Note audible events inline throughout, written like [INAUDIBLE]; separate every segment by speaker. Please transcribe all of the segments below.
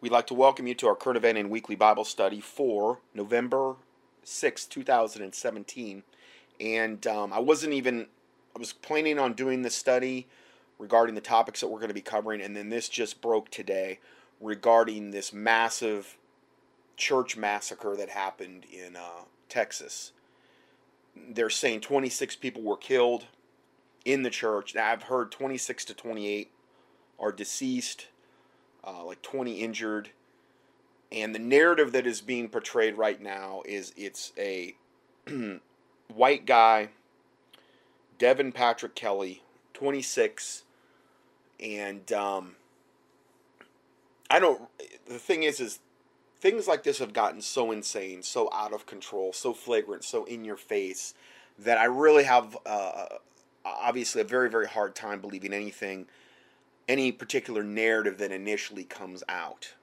Speaker 1: We'd like to welcome you to our current event and weekly Bible study for November 6, 2017. And um, I wasn't even, I was planning on doing the study regarding the topics that we're going to be covering, and then this just broke today regarding this massive church massacre that happened in uh, Texas. They're saying 26 people were killed in the church. Now, I've heard 26 to 28 are deceased, uh, like 20 injured. And the narrative that is being portrayed right now is it's a [CLEARS THROAT] white guy, Devin Patrick Kelley, 26, and um, I don't. The thing is, is things like this have gotten so insane, so out of control, so flagrant, so in your face that I really have uh, obviously a very very hard time believing anything, any particular narrative that initially comes out.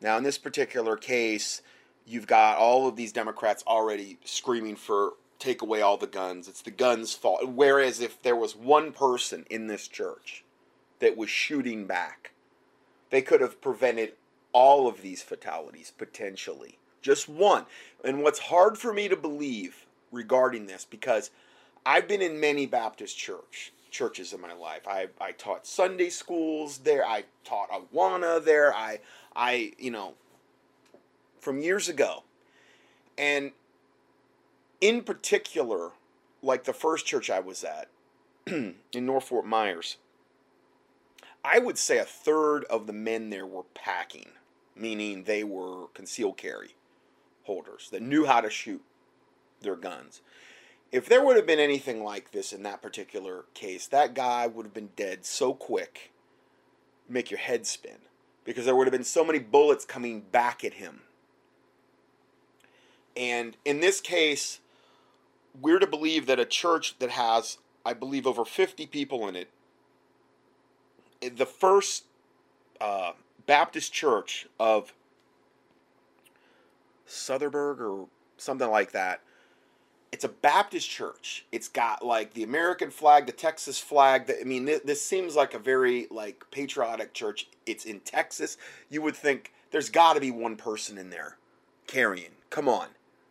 Speaker 1: Now, in this particular case, you've got all of these Democrats already screaming for take away all the guns. It's the guns' fault. Whereas if there was one person in this church that was shooting back, they could have prevented all of these fatalities potentially. Just one. And what's hard for me to believe regarding this, because I've been in many Baptist church churches in my life. I, I taught Sunday schools there. I taught Awana there. I I you know from years ago, and in particular, like the first church I was at [CLEARS THROAT] in North Fort Myers, I would say a third of the men there were packing, meaning they were concealed carry holders that knew how to shoot their guns. If there would have been anything like this in that particular case, that guy would have been dead so quick, make your head spin, because there would have been so many bullets coming back at him. And in this case, we're to believe that a church that has, I believe, over 50 people in it, the first uh, Baptist church of Sotherberg or something like that. It's a Baptist church. It's got like the American flag, the Texas flag. The, I mean, this, this seems like a very like patriotic church. It's in Texas. You would think there's got to be one person in there carrying. Come on,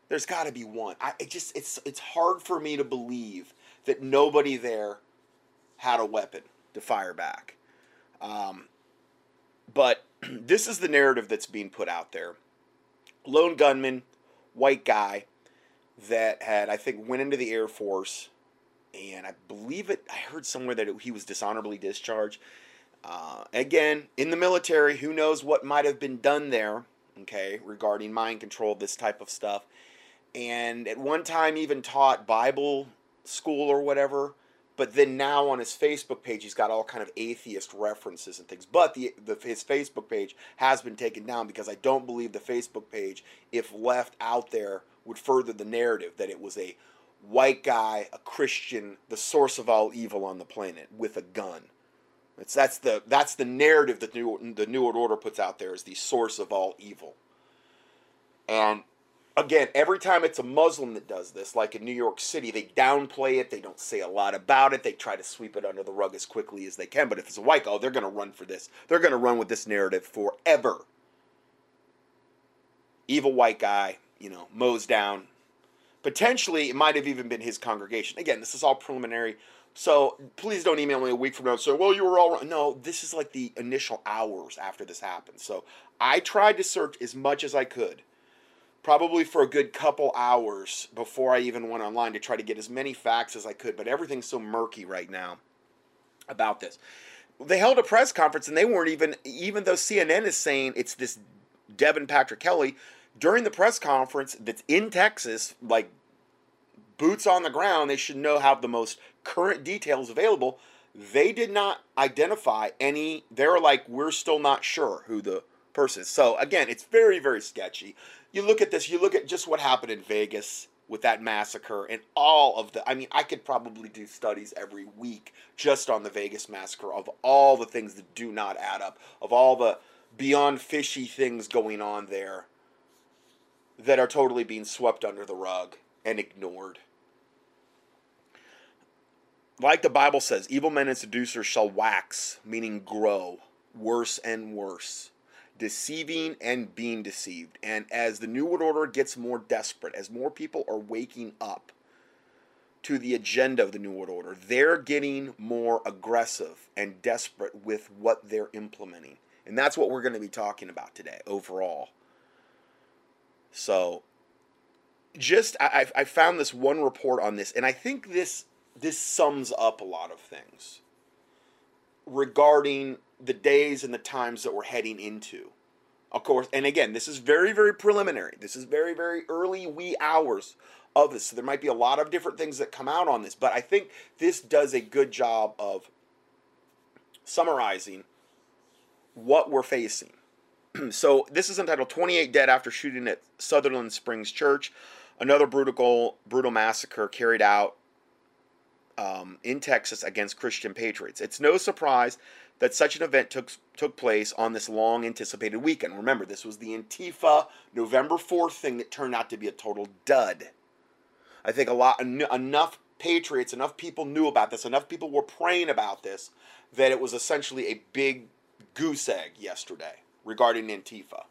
Speaker 1: there's got to be one. I it just it's it's hard for me to believe that nobody there had a weapon to fire back. Um, but [CLEARS THROAT] this is the narrative that's being put out there. Lone gunman, white guy that had, I think, went into the Air Force, and I believe it. I heard somewhere that it, he was dishonorably discharged. Uh, again, in the military, who knows what might have been done there? Okay, regarding mind control, this type of stuff, and at one time even taught Bible school or whatever but then now on his Facebook page, he's got all kind of atheist references and things. But the, the his Facebook page has been taken down because I don't believe the Facebook page, if left out there, would further the narrative that it was a white guy, a Christian, the source of all evil on the planet with a gun. It's that's the that's the narrative that the new, the New World Order puts out there is the source of all evil. And again, every time it's a Muslim that does this, like in New York City, they downplay it. They don't say a lot about it. They try to sweep it under the rug as quickly as they can. But if it's a white guy, oh, they're going to run for this. They're going to run with this narrative forever. Evil white guy, you know, mows down. Potentially, it might have even been his congregation. Again, this is all preliminary. So please don't email me a week from now and say, well, you were all wrong. No, this is like the initial hours after this happened. So I tried to search as much as I could probably for a good couple hours before I even went online to try to get as many facts as I could. But everything's so murky right now about this. They held a press conference and they weren't even, even though CNN is saying it's this Devin Patrick Kelley, during the press conference that's in Texas, like boots on the ground, they should know have the most current details available. They did not identify any, they're like, we're still not sure who the person is. So again, it's very, very sketchy you look at this, you look at just what happened in Vegas with that massacre and all of the I mean, I could probably do studies every week just on the Vegas massacre of all the things that do not add up, of all the beyond fishy things going on there that are totally being swept under the rug and ignored. Like the Bible says, evil men and seducers shall wax, meaning grow, worse and worse deceiving and being deceived. And as the New World Order gets more desperate, as more people are waking up to the agenda of the New World Order, they're getting more aggressive and desperate with what they're implementing. And that's what we're going to be talking about today overall. So, just I, I found this one report on this, and I think this this sums up a lot of things regarding the days and the times that we're heading into. Of course, and again, this is very, very preliminary. This is very, very early wee hours of this. So there might be a lot of different things that come out on this, but I think this does a good job of summarizing what we're facing. [CLEARS THROAT] so this is entitled 28 Dead After Shooting at Sutherland Springs Church. Another brutal, brutal massacre carried out um, in Texas against Christian patriots. It's no surprise that such an event took took place on this long anticipated weekend. Remember, this was the Antifa November 4th thing that turned out to be a total dud. I think a lot en- enough patriots, enough people knew about this, enough people were praying about this that it was essentially a big goose egg yesterday regarding Antifa.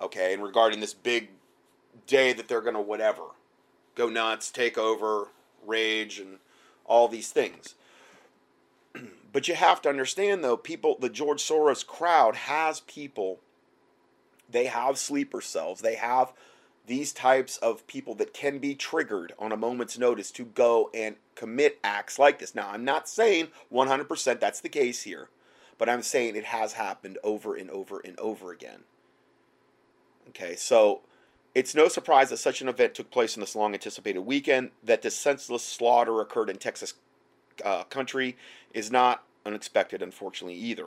Speaker 1: Okay, and regarding this big day that they're going to whatever go nuts, take over, rage and all these things. But you have to understand, though, people, the George Soros crowd has people, they have sleeper cells, they have these types of people that can be triggered on a moment's notice to go and commit acts like this. Now, I'm not saying 100% that's the case here, but I'm saying it has happened over and over and over again. Okay, so it's no surprise that such an event took place in this long anticipated weekend. That this senseless slaughter occurred in Texas uh, country is not unexpected, unfortunately, either.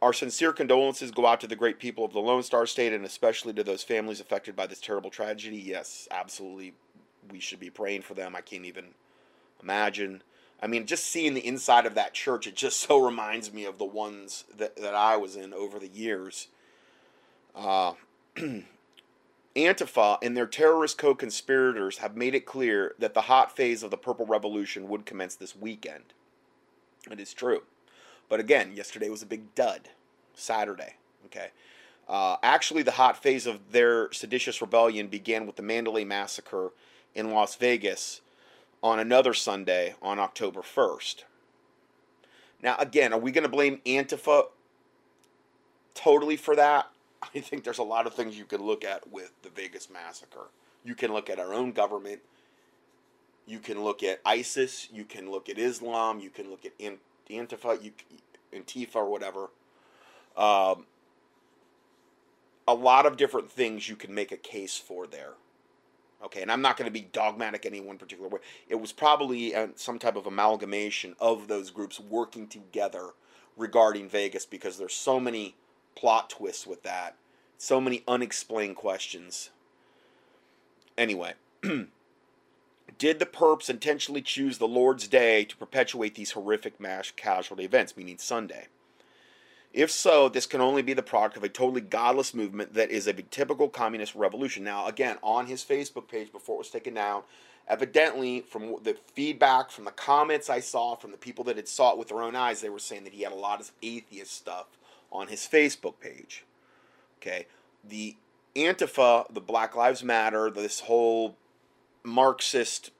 Speaker 1: Our sincere condolences go out to the great people of the Lone Star State and especially to those families affected by this terrible tragedy. Yes, absolutely. We should be praying for them. I can't even imagine. I mean, just seeing the inside of that church, it just [LAUGHS] so reminds me of the ones that, that I was in over the years. Uh, [CLEARS THROAT] Antifa and their terrorist co conspirators have made it clear that the hot phase of the Purple Revolution would commence this weekend. It is true. But again, yesterday was a big dud. Saturday. Okay. Uh, actually, the hot phase of their seditious rebellion began with the Mandalay Massacre in Las Vegas on another Sunday on October 1st. Now, again, are we going to blame Antifa totally for that? I think there's a lot of things you can look at with the Vegas massacre. You can look at our own government. You can look at ISIS. You can look at Islam. You can look at Antifa, you, Antifa or whatever. Um, a lot of different things you can make a case for there. Okay, and I'm not going to be dogmatic in any one particular way. It was probably uh, some type of amalgamation of those groups working together regarding Vegas because there's so many plot twists with that. So many unexplained questions. Anyway, [CLEARS THROAT] did the perps intentionally choose the Lord's Day to perpetuate these horrific mass casualty events, meaning Sunday? If so, this can only be the product of a totally godless movement that is a typical communist revolution. Now, again, on his Facebook page before it was taken down, evidently, from the feedback, from the comments I saw, from the people that had saw it with their own eyes, they were saying that he had a lot of atheist stuff on his Facebook page. Okay, the Antifa, the Black Lives Matter, this whole Marxist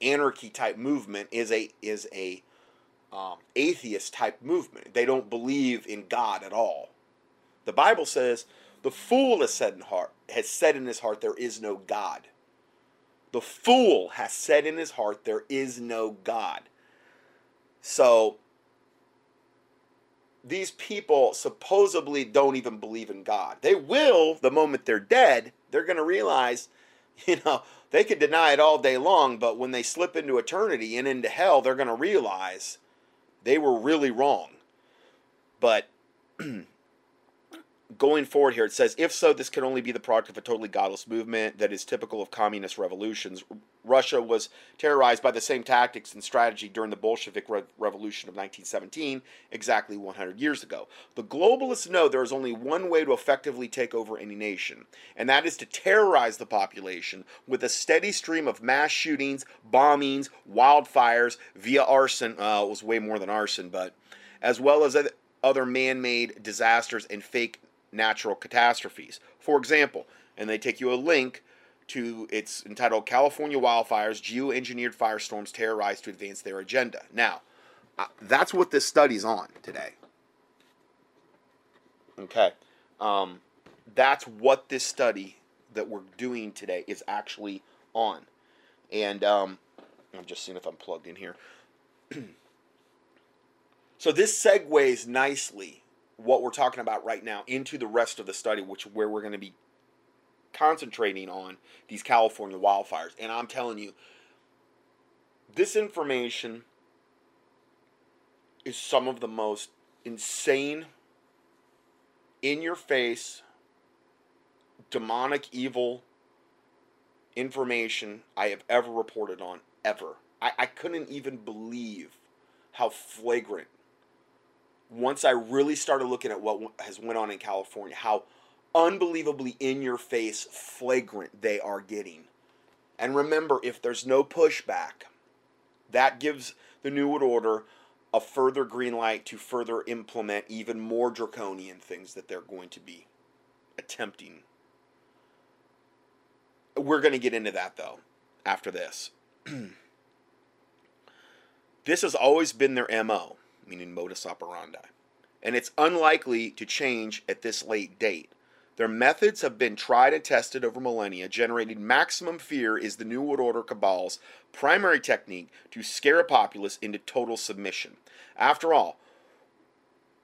Speaker 1: anarchy type movement is a is a um, atheist type movement. They don't believe in God at all. The Bible says the fool has said in heart has said in his heart there is no God. The fool has said in his heart there is no God. So these people supposedly don't even believe in God. They will the moment they're dead. They're going to realize, [LAUGHS] you know, they could deny it all day long, but when they slip into eternity and into hell, they're going to realize they were really wrong. But [CLEARS THROAT] going forward here, it says, if so, this can only be the product of a totally godless movement that is typical of communist revolutions. Russia was terrorized by the same tactics and strategy during the Bolshevik Re- Revolution of 1917, exactly 100 years ago. The globalists know there is only one way to effectively take over any nation, and that is to terrorize the population with a steady stream of mass shootings, bombings, wildfires via arson. Uh, it was way more than arson, but as well as other man made disasters and fake natural catastrophes. For example, and they take you a link to it's entitled California Wildfires Geoengineered Firestorms Terrorize to Advance Their Agenda. Now, uh, that's what this study's on today. Okay. Um, that's what this study that we're doing today is actually on. And um, I'm just seeing if I'm plugged in here. [CLEARS THROAT] so this segues nicely what we're talking about right now into the rest of the study, which where we're going to be concentrating on these California wildfires. And I'm telling you, this information is some of the most insane, in your face, demonic, evil information I have ever reported on, ever. I, I couldn't even believe how flagrant once I really started looking at what has went on in California, how unbelievably in your face flagrant they are getting. And remember, if there's no pushback, that gives the New World Order a further green light to further implement even more draconian things that they're going to be attempting. We're going to get into that though after this. [CLEARS THROAT] this has always been their MO meaning modus operandi, and it's unlikely to change at this late date. Their methods have been tried and tested over millennia. Generating maximum fear is the New World Order cabal's primary technique to scare a populace into total submission. After all,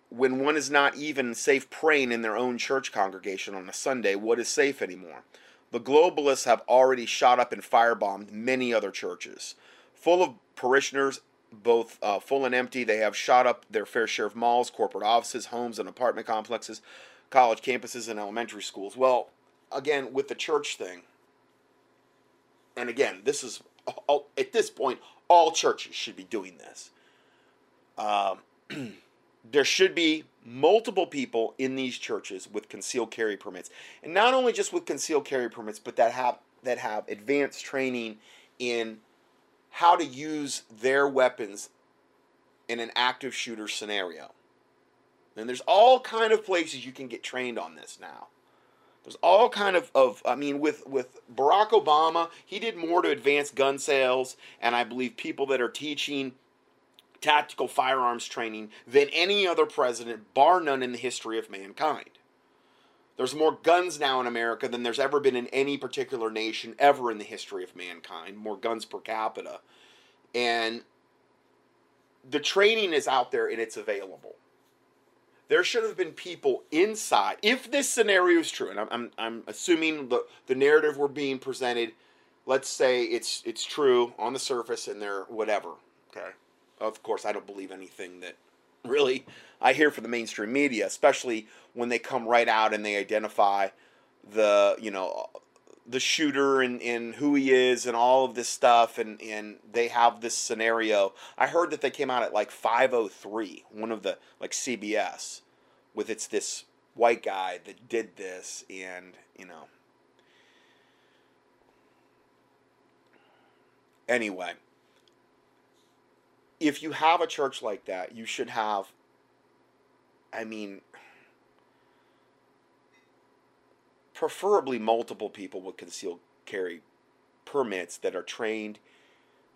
Speaker 1: when one is not even safe praying in their own church congregation on a Sunday, what is safe anymore? The globalists have already shot up and firebombed many other churches. Full of parishioners both uh, full and empty. They have shot up their fair share of malls, corporate offices, homes, and apartment complexes, college campuses, and elementary schools. Well, again, with the church thing, and again, this is all, at this point, all churches should be doing this. Um, [CLEARS THROAT] there should be multiple people in these churches with concealed carry permits, and not only just with concealed carry permits, but that have that have advanced training in how to use their weapons in an active shooter scenario. And there's all kind of places you can get trained on this now. There's all kind of, of I mean, with, with Barack Obama, he did more to advance gun sales, and I believe people that are teaching tactical firearms training than any other president, bar none in the history of mankind. There's more guns now in America than there's ever been in any particular nation ever in the history of mankind, more guns per capita. And the training is out there and it's available. There should have been people inside, if this scenario is true, and I'm, I'm, I'm assuming the, the narrative we're being presented, let's say it's, it's true on the surface and they're whatever, okay? Of course, I don't believe anything that really I hear from the mainstream media, especially when they come right out and they identify the you know the shooter and, and who he is and all of this stuff and, and they have this scenario. I heard that they came out at like 503, one of the like CBS with it's this white guy that did this and you know anyway if you have a church like that, you should have, I mean, preferably multiple people with concealed carry permits that are trained,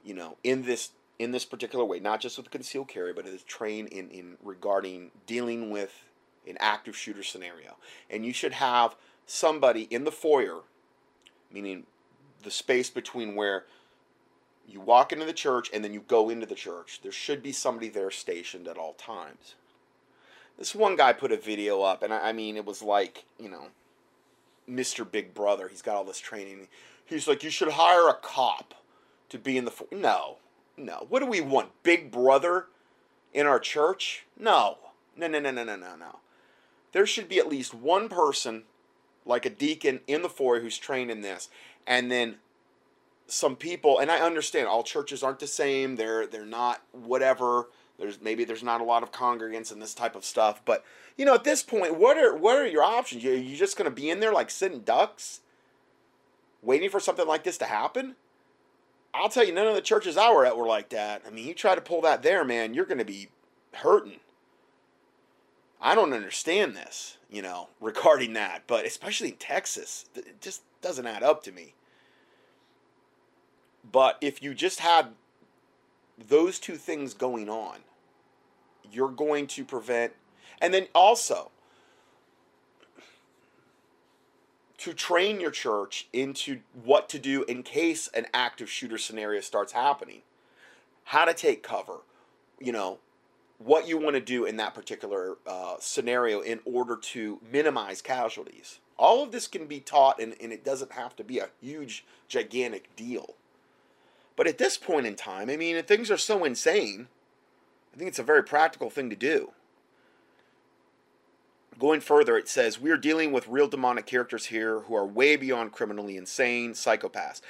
Speaker 1: you know, in this in this particular way, not just with concealed carry, but is trained in, in regarding dealing with an active shooter scenario. And you should have somebody in the foyer, meaning the space between where you walk into the church and then you go into the church. There should be somebody there stationed at all times. This one guy put a video up, and I, I mean, it was like, you know, Mr. Big Brother. He's got all this training. He's like, you should hire a cop to be in the. Fo-. No, no. What do we want? Big Brother in our church? No. No, no, no, no, no, no, no. There should be at least one person, like a deacon in the foyer, who's trained in this, and then some people, and I understand all churches aren't the same. They're they're not whatever. There's maybe there's not a lot of congregants and this type of stuff. But you know, at this point, what are what are your options? You you just gonna be in there like sitting ducks, waiting for something like this to happen? I'll tell you, none of the churches I were at were like that. I mean, you try to pull that there, man, you're gonna be hurting. I don't understand this, you know, [LAUGHS] regarding that, but especially in Texas, it just doesn't add up to me. But if you just had those two things going on, you're going to prevent, and then also to train your church into what to do in case an active shooter scenario starts happening, how to take cover, you know, what you want to do in that particular uh, scenario in order to minimize casualties. All of this can be taught, and, and it doesn't have to be a huge, gigantic deal. But at this point in time, I mean, things are so insane, I think it's a very practical thing to do. Going further, it says, We are dealing with real demonic characters here who are way beyond criminally insane psychopaths.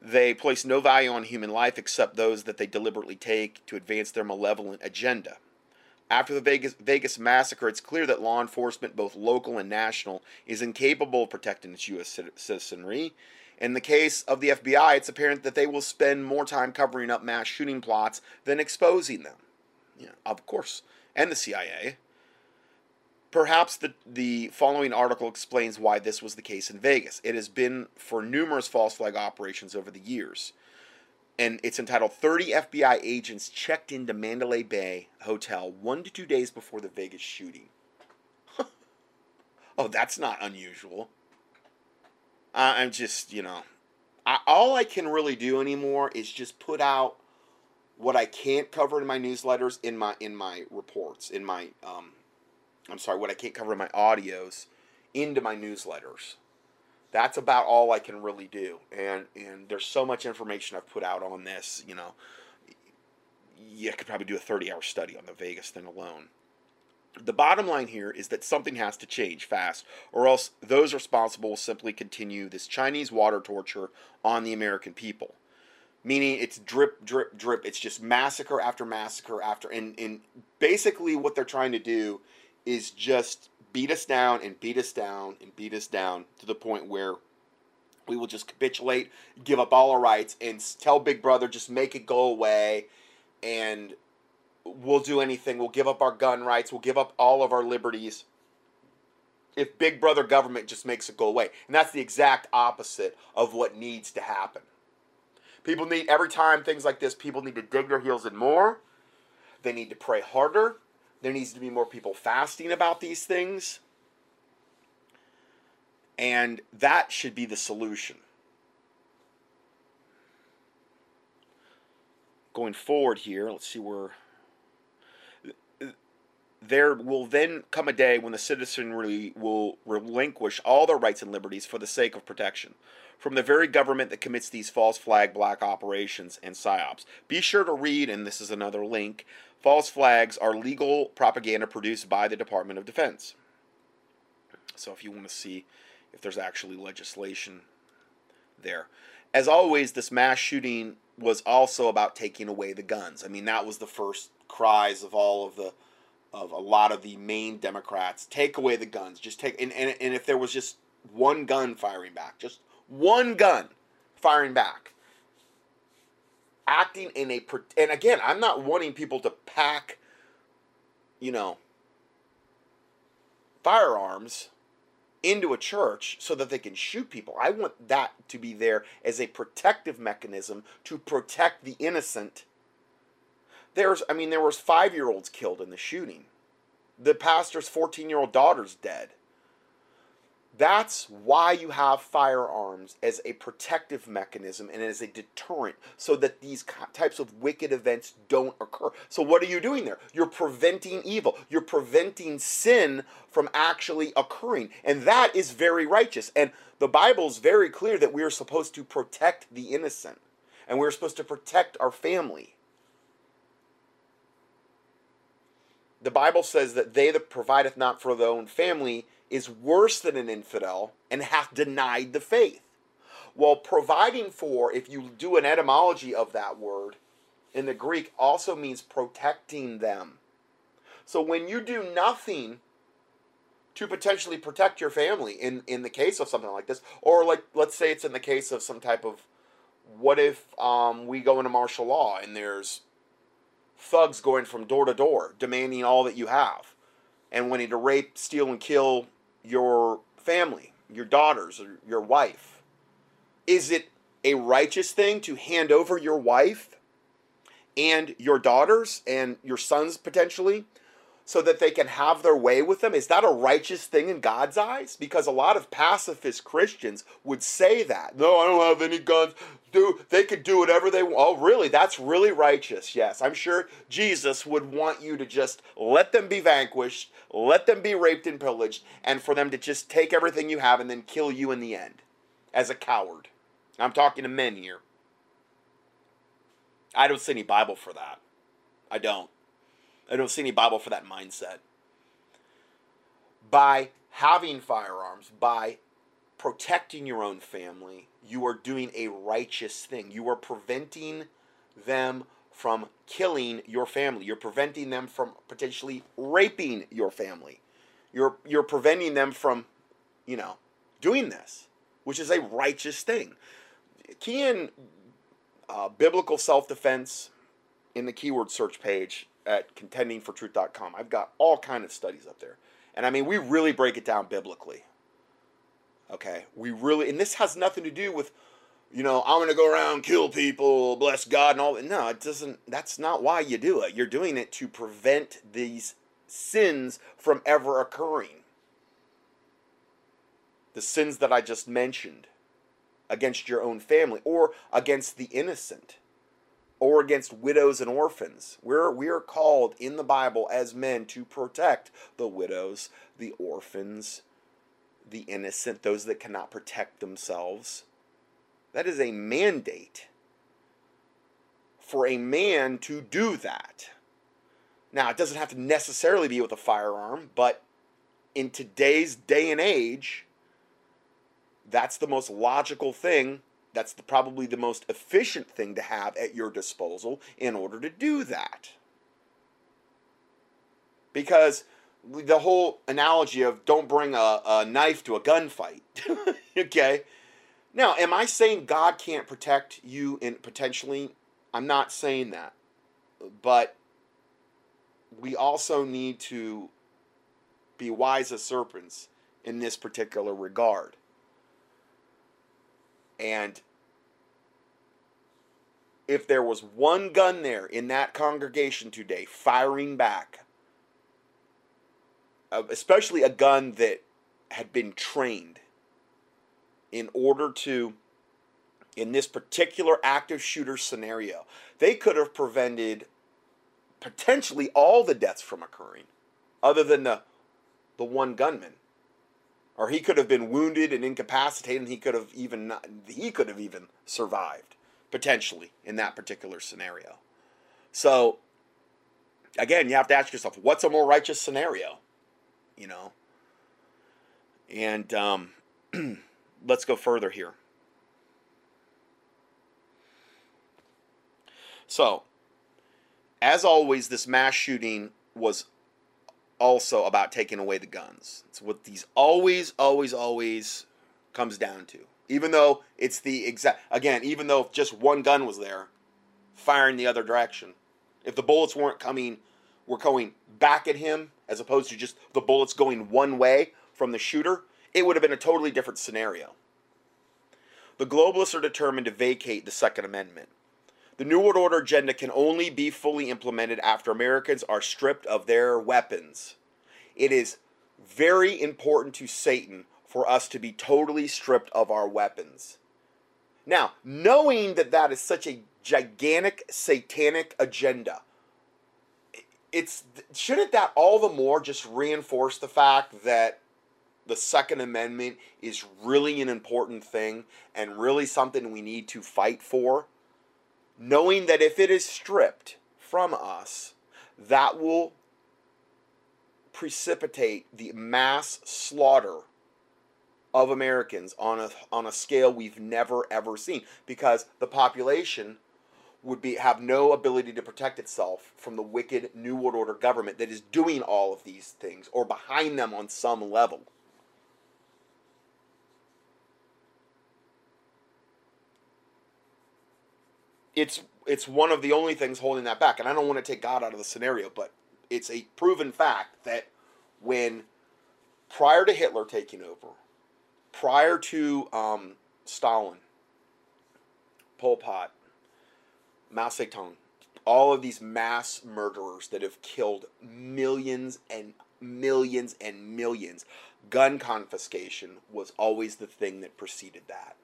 Speaker 1: They place no value on human life except those that they deliberately take to advance their malevolent agenda. After the Vegas, Vegas massacre, it's clear that law enforcement, both local and national, is incapable of protecting its U.S. citizenry. In the case of the FBI, it's apparent that they will spend more time covering up mass shooting plots than exposing them. Yeah, of course. And the CIA. Perhaps the, the following article explains why this was the case in Vegas. It has been for numerous false flag operations over the years and it's entitled 30 FBI agents checked into Mandalay Bay Hotel one to two days before the Vegas shooting. [LAUGHS] oh, that's not unusual. I'm just, you know, I, all I can really do anymore is just put out what I can't cover in my newsletters, in my in my reports, in my um, I'm sorry, what I can't cover in my audios, into my newsletters that's about all I can really do. And and there's so much information I've put out on this, you know. You could probably do a 30 hour study on the Vegas thing alone. The bottom line here is that something has to change fast, or else those responsible will simply continue this Chinese water torture on the American people. Meaning it's drip, drip, drip. It's just massacre after massacre after. And, and basically, what they're trying to do is just beat us down and beat us down and beat us down to the point where we will just capitulate, give up all our rights, and tell Big Brother just make it go away, and we'll do anything. We'll give up our gun rights. We'll give up all of our liberties. If Big Brother government just makes it go away, and that's the exact opposite of what needs to happen. People need every time things like this. People need to dig their heels in more. They need to pray harder. There needs to be more people fasting about these things. And that should be the solution. Going forward here, let's see where. There will then come a day when the citizenry will relinquish all their rights and liberties for the sake of protection from the very government that commits these false flag black operations and psyops. Be sure to read, and this is another link False flags are legal propaganda produced by the Department of Defense. So if you want to see if there's actually legislation there. As always, this mass shooting was also about taking away the guns. I mean, that was the first cries of all of the of a lot of the main Democrats. Take away the guns. Just take and, and, and if there was just one gun firing back, just one gun firing back, acting in a and again i'm not wanting people to pack you know firearms into a church so that they can shoot people i want that to be there as a protective mechanism to protect the innocent there's i mean there was 5 year olds killed in the shooting the pastor's 14 year old daughter's dead that's why you have firearms as a protective mechanism and as a deterrent so that these types of wicked events don't occur. So, what are you doing there? You're preventing evil, you're preventing sin from actually occurring. And that is very righteous. And the Bible is very clear that we are supposed to protect the innocent and we're supposed to protect our family. The Bible says that they that provideth not for their own family is worse than an infidel and hath denied the faith. Well, providing for, if you do an etymology of that word in the Greek, also means protecting them. So when you do nothing to potentially protect your family in, in the case of something like this, or like let's say it's in the case of some type of what if um, we go into martial law and there's thugs going from door to door demanding all that you have and wanting to rape, steal, and kill your family, your daughters, or your wife? Is it a righteous thing to hand over your wife and your daughters and your sons potentially so that they can have their way with them? Is that a righteous thing in God's eyes? Because a lot of pacifist Christians would say that. No, I don't have any guns. Do they could do whatever they want. Oh, really? That's really righteous. Yes. I'm sure Jesus would want you to just let them be vanquished, let them be raped and pillaged, and for them to just take everything you have and then kill you in the end as a coward. I'm talking to men here. I don't see any Bible for that. I don't. I don't see any Bible for that mindset. By having firearms, by protecting your own family, you are doing a righteous thing. You are preventing them from killing your family. You're preventing them from potentially raping your family. You're you're preventing them from, you know, doing this, which is a righteous thing. Key in uh, biblical self-defense in the keyword search page at contendingfortruth.com. I've got all kind of studies up there. And I mean, we really break it down biblically. Okay? We really and this has nothing to do with you know, I'm to go around kill people, bless God and all that. No, it doesn't that's not why you do it. You're doing it to prevent these sins from ever occurring. The sins that I just mentioned against your own family or against the innocent or against widows and orphans. We're, we are called in the Bible as men to protect the widows, the orphans, the innocent, those that cannot protect themselves. That is a mandate for a man to do that. Now, it doesn't have to necessarily be with a firearm, but in today's day and age, that's the most logical thing. That's the, probably the most efficient thing to have at your disposal in order to do that. Because the whole analogy of don't bring a, a knife to a gunfight. [LAUGHS] okay? Now, am I saying God can't protect you in potentially? I'm not saying that. But we also need to be wise as serpents in this particular regard. And if there was one gun there in that congregation today firing back, especially a gun that had been trained in order to, in this particular active shooter scenario, they could have prevented potentially all the deaths from occurring, other than the, the one gunman. Or he could have been wounded and incapacitated and he could have even not, he could have even survived potentially in that particular scenario. So again you have to ask yourself what's a more righteous scenario you know and um, [CLEARS THROAT] let's go further here so as always this mass shooting was also about taking away the guns. It's what these always, always, always comes down to. Even though it's the exact, again, even though if just one gun was there, firing the other direction. If the bullets weren't coming, were going back at him as opposed to just the bullets going one way from the shooter, it would have been a totally different scenario. The globalists are determined to vacate the Second Amendment. The New World Order agenda can only be fully implemented after Americans are stripped of their weapons. It is very important to Satan for us to be totally stripped of our weapons. Now, knowing that that is such a gigantic satanic agenda, it's shouldn't that all the more just reinforce the fact that the Second Amendment is really an important thing and really something we need to fight for? knowing that if it is stripped from us, that will precipitate the mass slaughter of Americans on a on a scale we've never ever seen because the population would be have no ability to protect itself from the wicked new world order government that is doing all of these things or behind them on some level. it's it's one of the only things holding that back. And I don't want to take God out of the scenario, but it's a proven fact that when prior to Hitler taking over, prior to um, Stalin, Pol Pot, Mao Zedong, all of these mass murderers that have killed millions and millions and millions, gun confiscation was always the thing that preceded that.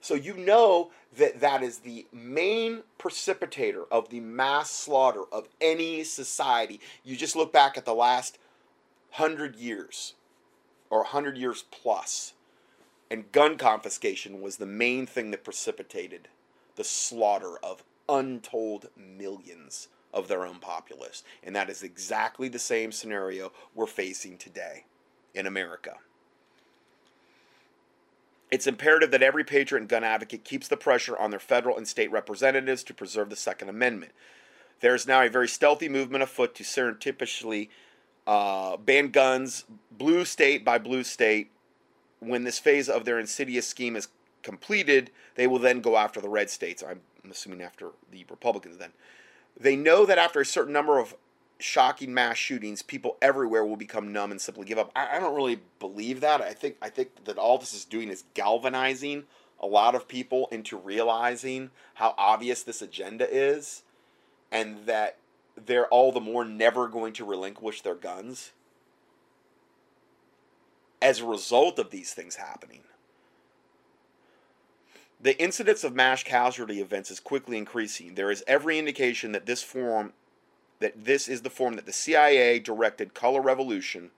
Speaker 1: So you know that that is the main precipitator of the mass slaughter of any society. You just look back at the last hundred years or hundred years plus, and gun confiscation was the main thing that precipitated the slaughter of untold millions of their own populace. And that is exactly the same scenario we're facing today in America. It's imperative that every patriot and gun advocate keeps the pressure on their federal and state representatives to preserve the Second Amendment. There is now a very stealthy movement afoot to surreptitiously uh, ban guns, blue state by blue state. When this phase of their insidious scheme is completed, they will then go after the red states. I'm assuming after the Republicans then. They know that after a certain number of shocking mass shootings, people everywhere will become numb and simply give up. I, I don't really believe that. I think I think that all this is doing is galvanizing a lot of people into realizing how obvious this agenda is and that they're all the more never going to relinquish their guns as a result of these things happening. The incidence of mass casualty events is quickly increasing. There is every indication that this form that this is the form that the CIA directed color revolution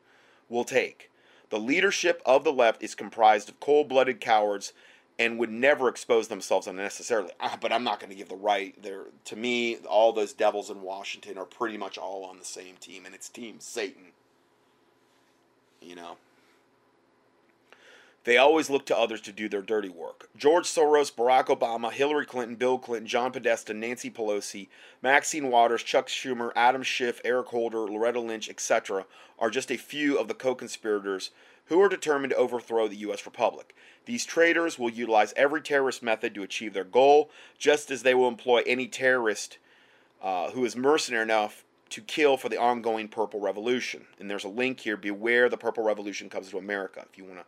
Speaker 1: will take. The leadership of the left is comprised of cold-blooded cowards and would never expose themselves unnecessarily. Ah, but I'm not going to give the right there. To me, all those devils in Washington are pretty much all on the same team, and it's Team Satan. You know. They always look to others to do their dirty work. George Soros, Barack Obama, Hillary Clinton, Bill Clinton, John Podesta, Nancy Pelosi, Maxine Waters, Chuck Schumer, Adam Schiff, Eric Holder, Loretta Lynch, etc., are just a few of the co conspirators who are determined to overthrow the U.S. Republic. These traitors will utilize every terrorist method to achieve their goal, just as they will employ any terrorist uh, who is mercenary enough to kill for the ongoing Purple Revolution. And there's a link here Beware the Purple Revolution comes to America if you want to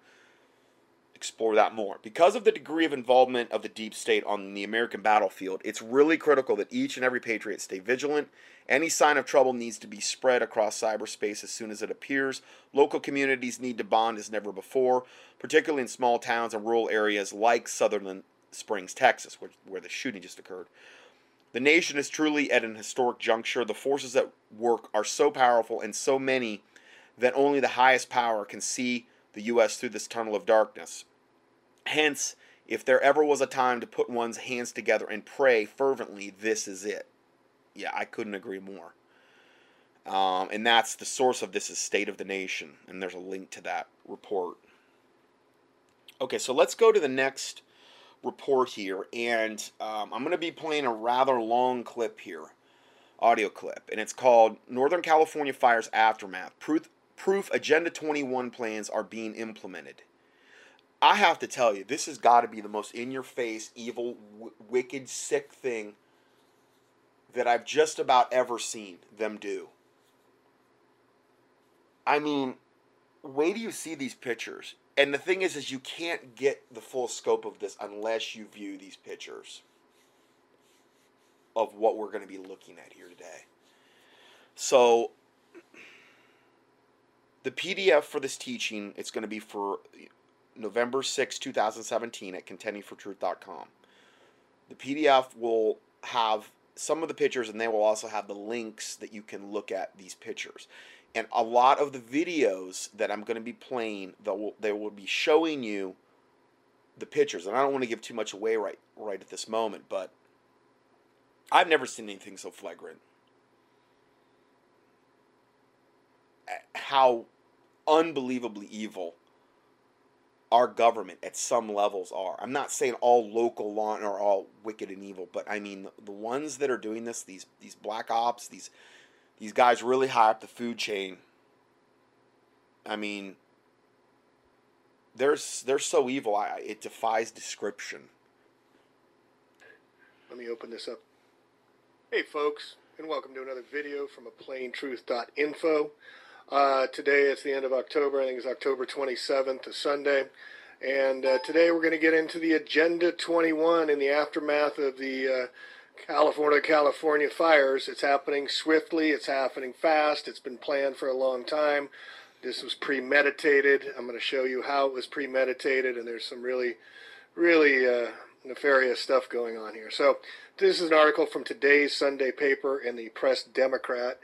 Speaker 1: explore that more. Because of the degree of involvement of the deep state on the American battlefield, it's really critical that each and every patriot stay vigilant. Any sign of trouble needs to be spread across cyberspace as soon as it appears. Local communities need to bond as never before, particularly in small towns and rural areas like Sutherland Springs, Texas, where, where the shooting just occurred. The nation is truly at an historic juncture. The forces at work are so powerful and so many that only the highest power can see the U.S. through this tunnel of darkness. Hence, if there ever was a time to put one's hands together and pray fervently, this is it. Yeah, I couldn't agree more. Um, and that's the source of this is State of the Nation, and there's a link to that report. Okay, so let's go to the next report here, and um, I'm going to be playing a rather long clip here, audio clip, and it's called Northern California Fires Aftermath Proof, proof Agenda 21 plans are being implemented. I have to tell you, this has got to be the most in your face, evil, w- wicked, sick thing that I've just about ever seen them do. I mean, wait do you see these pictures? And the thing is, is you can't get the full scope of this unless you view these pictures of what we're going to be looking at here today. So the PDF for this teaching, it's going to be for November 6, 2017 at contendingfortruth.com. The PDF will have some of the pictures and they will also have the links that you can look at these pictures. And a lot of the videos that I'm going to be playing, they will, they will be showing you the pictures. And I don't want to give too much away right right at this moment, but I've never seen anything so flagrant. How unbelievably evil our government at some levels are. I'm not saying all local law are all wicked and evil, but I mean the ones that are doing this, these these black ops, these these guys really high up the food chain. I mean, they're they're so evil. I, it defies description.
Speaker 2: Let me open this up. Hey, folks, and welcome to another video from a plaintruth.info. Uh, today it's the end of October. I think it's October 27th, a Sunday. And uh, today we're going to get into the Agenda 21 in the aftermath of the uh, California California fires. It's happening swiftly. It's happening fast. It's been planned for a long time. This was premeditated. I'm going to show you how it was premeditated, and there's some really, really uh, nefarious stuff going on here. So, this is an article from today's Sunday paper in the Press Democrat.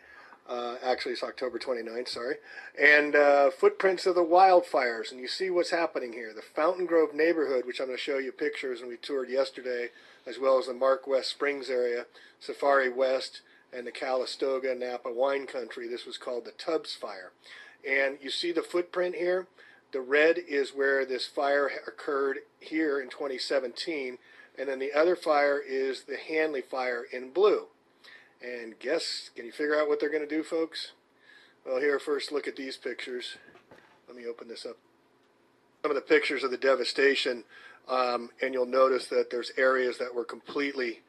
Speaker 2: Uh, actually, it's October 29th, sorry. And uh, footprints of the wildfires. And you see what's happening here. The Fountain Grove neighborhood, which I'm going to show you pictures, and we toured yesterday, as well as the Mark West Springs area, Safari West, and the Calistoga Napa wine country. This was called the Tubbs Fire. And you see the footprint here? The red is where this fire occurred here in 2017. And then the other fire is the Hanly fire in blue. And guess, can you figure out what they're going to do, folks? Well, here, first look at these pictures. Let me open this up. Some of the pictures of the devastation, um, and you'll notice that there's areas that were completely,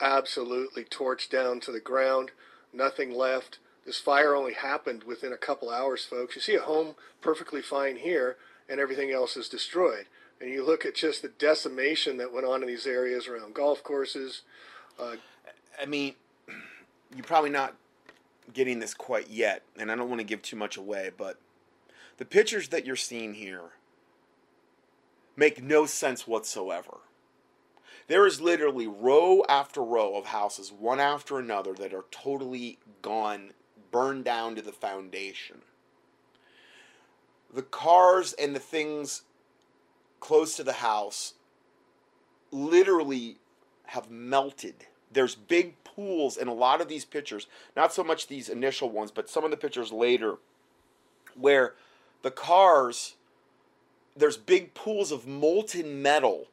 Speaker 2: absolutely torched down to the ground. Nothing left. This fire only happened within a couple hours, folks. You see a home perfectly fine here, and everything else is destroyed. And you look at just the decimation that went on in these areas around golf courses. Uh,
Speaker 1: I mean, you're probably not getting this quite yet, and I don't want to give too much away, but the pictures that you're seeing here make no sense whatsoever. There is literally row after row of houses, one after another, that are totally gone, burned down to the foundation. The cars and the things close to the house literally have melted. There's big pools in a lot of these pictures, not so much these initial ones, but some of the pictures later, where the cars, there's big pools of molten metal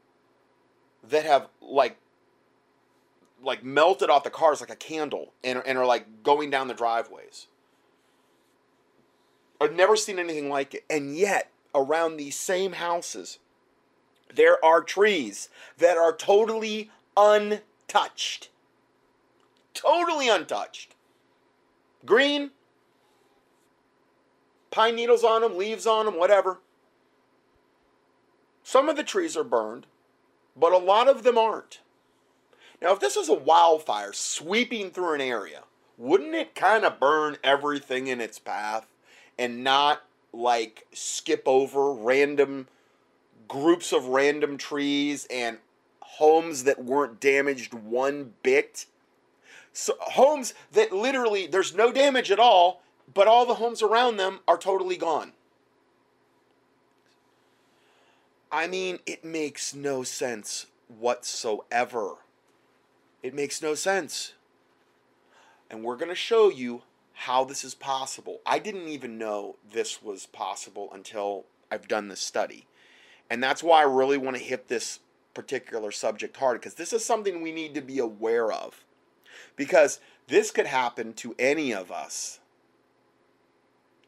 Speaker 1: that have like like melted off the cars like a candle and, and are like going down the driveways. I've never seen anything like it. And yet, around these same houses, there are trees that are totally untouched. Totally untouched. Green, pine needles on them, leaves on them, whatever. Some of the trees are burned, but a lot of them aren't. Now, if this was a wildfire sweeping through an area, wouldn't it kind of burn everything in its path and not like skip over random groups of random trees and homes that weren't damaged one bit? So, homes that literally there's no damage at all, but all the homes around them are totally gone. I mean, it makes no sense whatsoever. It makes no sense. And we're going to show you how this is possible. I didn't even know this was possible until I've done this study. And that's why I really want to hit this particular subject hard because this is something we need to be aware of. Because this could happen to any of us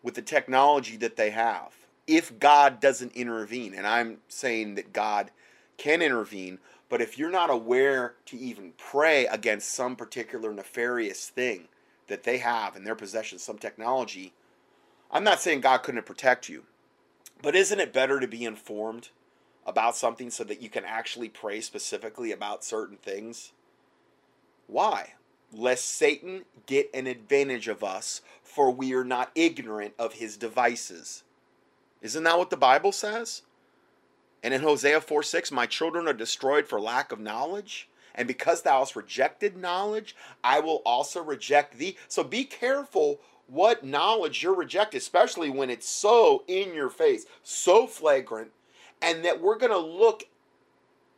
Speaker 1: with the technology that they have if God doesn't intervene. And I'm saying that God can intervene, but if you're not aware to even pray against some particular nefarious thing that they have in their possession, some technology, I'm not saying God couldn't protect you. But isn't it better to be informed about something so that you can actually pray specifically about certain things? Why? Lest Satan get an advantage of us, for we are not ignorant of his devices. Isn't that what the Bible says? And in Hosea 4 6, my children are destroyed for lack of knowledge. And because thou hast rejected knowledge, I will also reject thee. So be careful what knowledge you're rejecting, especially when it's so in your face, so flagrant, and that we're going to look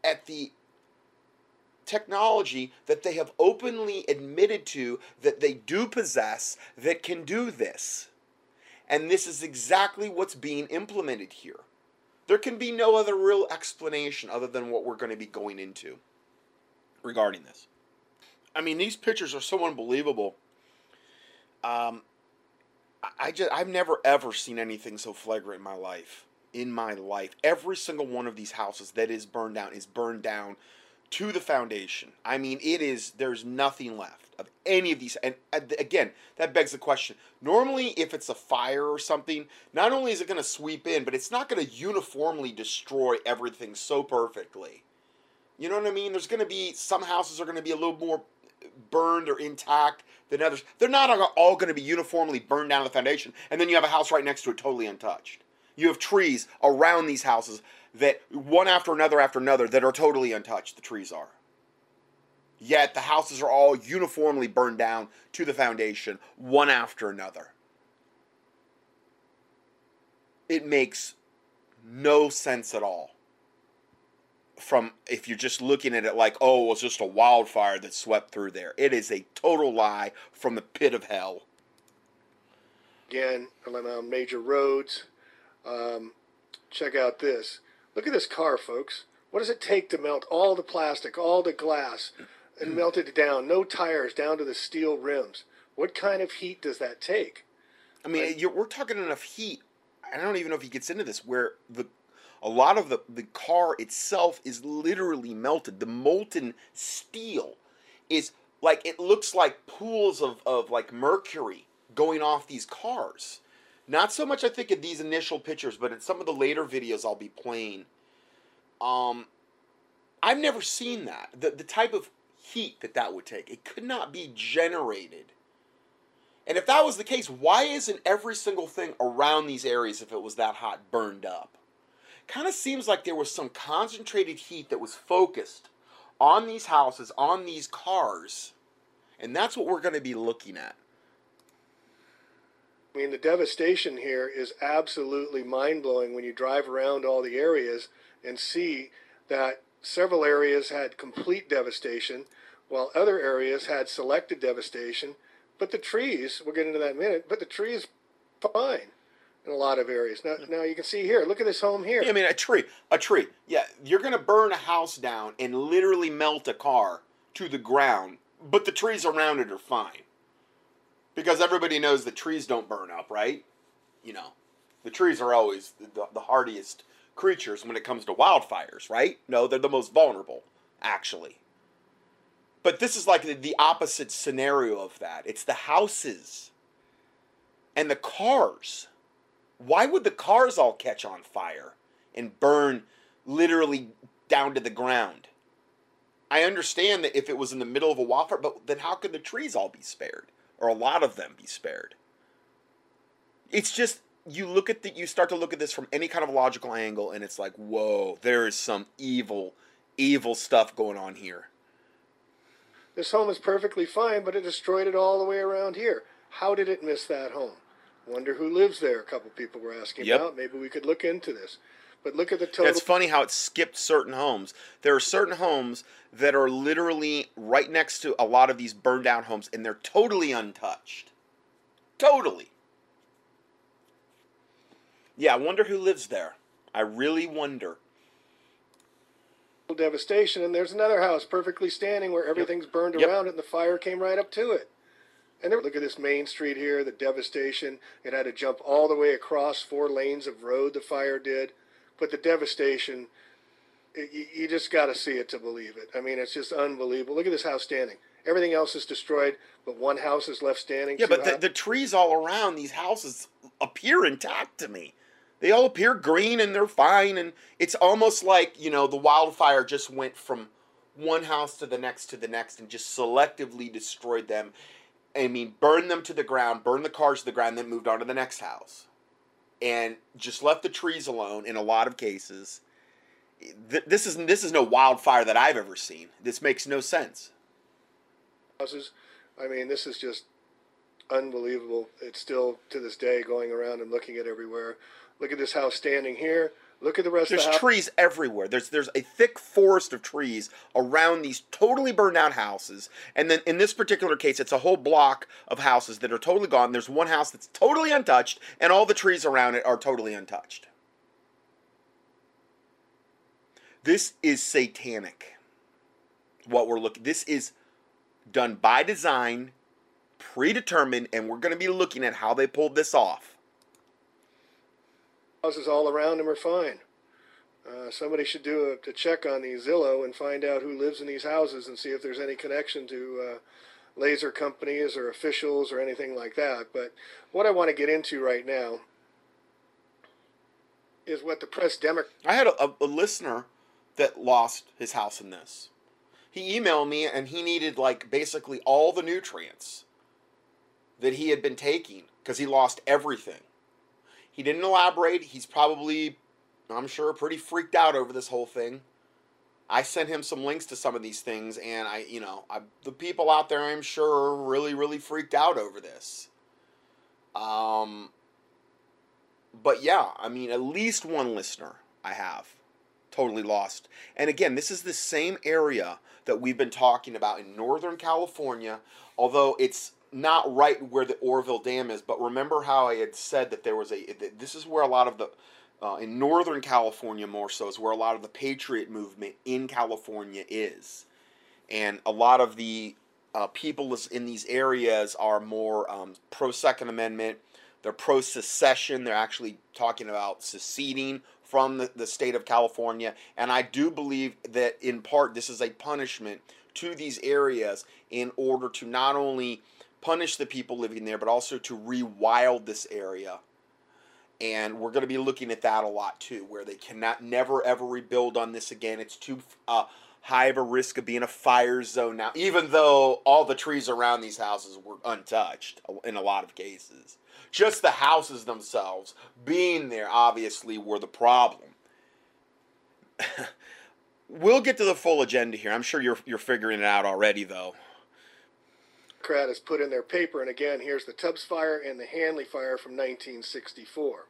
Speaker 1: at the technology that they have openly admitted to that they do possess that can do this. And this is exactly what's being implemented here. There can be no other real explanation other than what we're going to be going into regarding this. I mean, these pictures are so unbelievable. Um, I just I've never ever seen anything so flagrant in my life. In my life, every single one of these houses that is burned down is burned down to the foundation. I mean, it is there's nothing left. of any of these. And uh, again, that begs the question. Normally, if it's a fire or something, not only is it going to sweep in, but it's not going to uniformly destroy everything so perfectly. You know what I mean? There's going to be some houses are going to be a little more burned or intact than others. They're not all going to be uniformly burned down to the foundation. And then you have a house right next to it totally untouched. You have trees around these houses that one after another after another that are totally untouched. The trees are. Yet the houses are all uniformly burned down to the foundation, one after another. It makes no sense at all. From if you're just looking at it like, oh, it was just a wildfire that swept through there. It is a total lie from the pit of hell.
Speaker 2: Again, on major roads. Um, check out this. Look at this car, folks. What does it take to melt all the plastic, all the glass, and melt it down? No tires, down to the steel rims. What kind of heat does that take?
Speaker 1: I mean, like, we're talking enough heat. I don't even know if he gets into this, where the a lot of the, the car itself is literally melted. The molten steel is like it looks like pools of, of like mercury going off these cars. Not so much, I think, in these initial pictures, but in some of the later videos I'll be playing. Um, I've never seen that. The, the type of heat that that would take. It could not be generated. And if that was the case, why isn't every single thing around these areas, if it was that hot, burned up? Kind of seems like there was some concentrated heat that was focused on these houses, on these cars. And that's what we're going to be looking at.
Speaker 2: I mean, the devastation here is absolutely mind blowing when you drive around all the areas and see that several areas had complete devastation, while other areas had selected devastation. But the trees, we'll get into that in a minute, but the trees fine in a lot of areas. Now, now you can see here, look at this home here.
Speaker 1: Yeah, I mean, a tree, a tree. Yeah, you're going to burn a house down and literally melt a car to the ground, but the trees around it are fine because everybody knows that trees don't burn up, right? You know, the trees are always the, the hardiest creatures when it comes to wildfires, right? No, they're the most vulnerable, actually. But this is like the, the opposite scenario of that. It's the houses and the cars. Why would the cars all catch on fire and burn literally down to the ground? I understand that if it was in the middle of a wildfire, but then how could the trees all be spared? Or a lot of them be spared. It's just you look at the you start to look at this from any kind of logical angle and it's like, whoa, there is some evil, evil stuff going on here.
Speaker 2: This home is perfectly fine, but it destroyed it all the way around here. How did it miss that home? Wonder who lives there, a couple people were asking yep. about. Maybe we could look into this. But look at the total.
Speaker 1: It's funny how it skipped certain homes. There are certain homes that are literally right next to a lot of these burned down homes, and they're totally untouched. Totally. Yeah, I wonder who lives there. I really wonder.
Speaker 2: Devastation, and there's another house perfectly standing where everything's yep. burned yep. around it, and the fire came right up to it. And there, look at this main street here, the devastation. It had to jump all the way across four lanes of road, the fire did but the devastation, it, you, you just got to see it to believe it. I mean, it's just unbelievable. Look at this house standing. Everything else is destroyed, but one house is left standing.
Speaker 1: Yeah, but the, the trees all around these houses appear intact to me. They all appear green and they're fine, and it's almost like you know the wildfire just went from one house to the next to the next and just selectively destroyed them. I mean, burned them to the ground, burned the cars to the ground, then moved on to the next house and just left the trees alone in a lot of cases. This is this is no wildfire that I've ever seen. This makes no sense.
Speaker 2: Houses, I mean, this is just unbelievable. It's still to this day going around and looking at everywhere. Look at this house standing here. Look at the rest
Speaker 1: there's
Speaker 2: of the
Speaker 1: house. trees everywhere. There's there's a thick forest of trees around these totally burned out houses. And then in this particular case, it's a whole block of houses that are totally gone. There's one house that's totally untouched, and all the trees around it are totally untouched. This is satanic. What we're looking this is done by design, predetermined, and we're going to be looking at how they pulled this off
Speaker 2: houses all around them are fine. Uh, somebody should do a, a, check on the Zillow and find out who lives in these houses and see if there's any connection to laser companies or officials or anything like that. But what I want to get into right now is what the press Democrat.
Speaker 1: I had a, a listener that lost his house in this. He emailed me and he needed like basically all the nutrients that he had been taking because he lost everything. He didn't elaborate. He's probably, I'm sure, pretty freaked out over this whole thing. I sent him some links to some of these things, and I, you know, I, the people out there, I'm sure, are really, really freaked out over this. Um, but yeah, I mean, at least one listener I have totally lost. And again, this is the same area that we've been talking about in Northern California, although it's not right where the Oroville Dam is. But remember how I had said that there was a, this is where a lot of the, uh, in Northern California more so, is where a lot of the patriot movement in California is. And a lot of the uh, people in these areas are more um, pro Second Amendment, they're pro secession. They're actually talking about seceding from the, the state of California. And I do believe that in part this is a punishment to these areas in order to not only punish the people living there, but also to rewild this area. And we're going to be looking at that a lot too, where they cannot never ever rebuild on this again. It's too uh, high of a risk of being a fire zone now, even though all the trees around these houses were untouched in a lot of cases. Just the houses themselves being there obviously were the problem. [LAUGHS] we'll get to the full agenda here. I'm sure you're you're figuring it out already though.
Speaker 2: Democrat has put in their paper, and again, here's the Tubbs fire and the Hanly fire from 1964.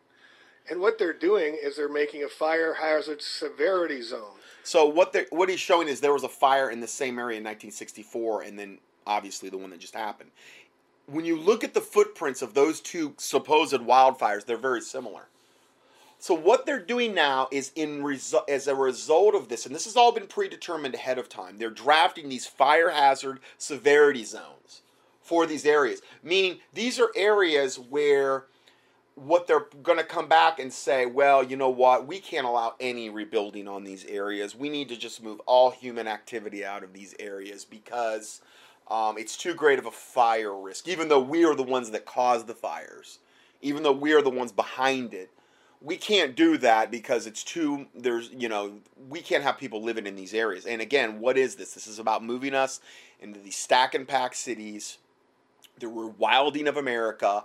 Speaker 2: And what they're doing is they're making a fire hazard severity zone.
Speaker 1: So what they what he's showing is there was a fire in the same area in 1964, and then obviously the one that just happened when you look at the footprints of those two supposed wildfires, they're very similar. So what they're doing now is in resu- as a result of this, and this has all been predetermined ahead of time. They're drafting these fire hazard severity zones for these areas, meaning these are areas where what they're going to come back and say, well, you know what, we can't allow any rebuilding on these areas. We need to just move all human activity out of these areas because um, it's too great of a fire risk, even though we are the ones that cause the fires, even though we are the ones behind it. We can't do that because it's too, there's, you know, we can't have people living in these areas. And again, what is this? This is about moving us into these stack and pack cities, the rewilding of America.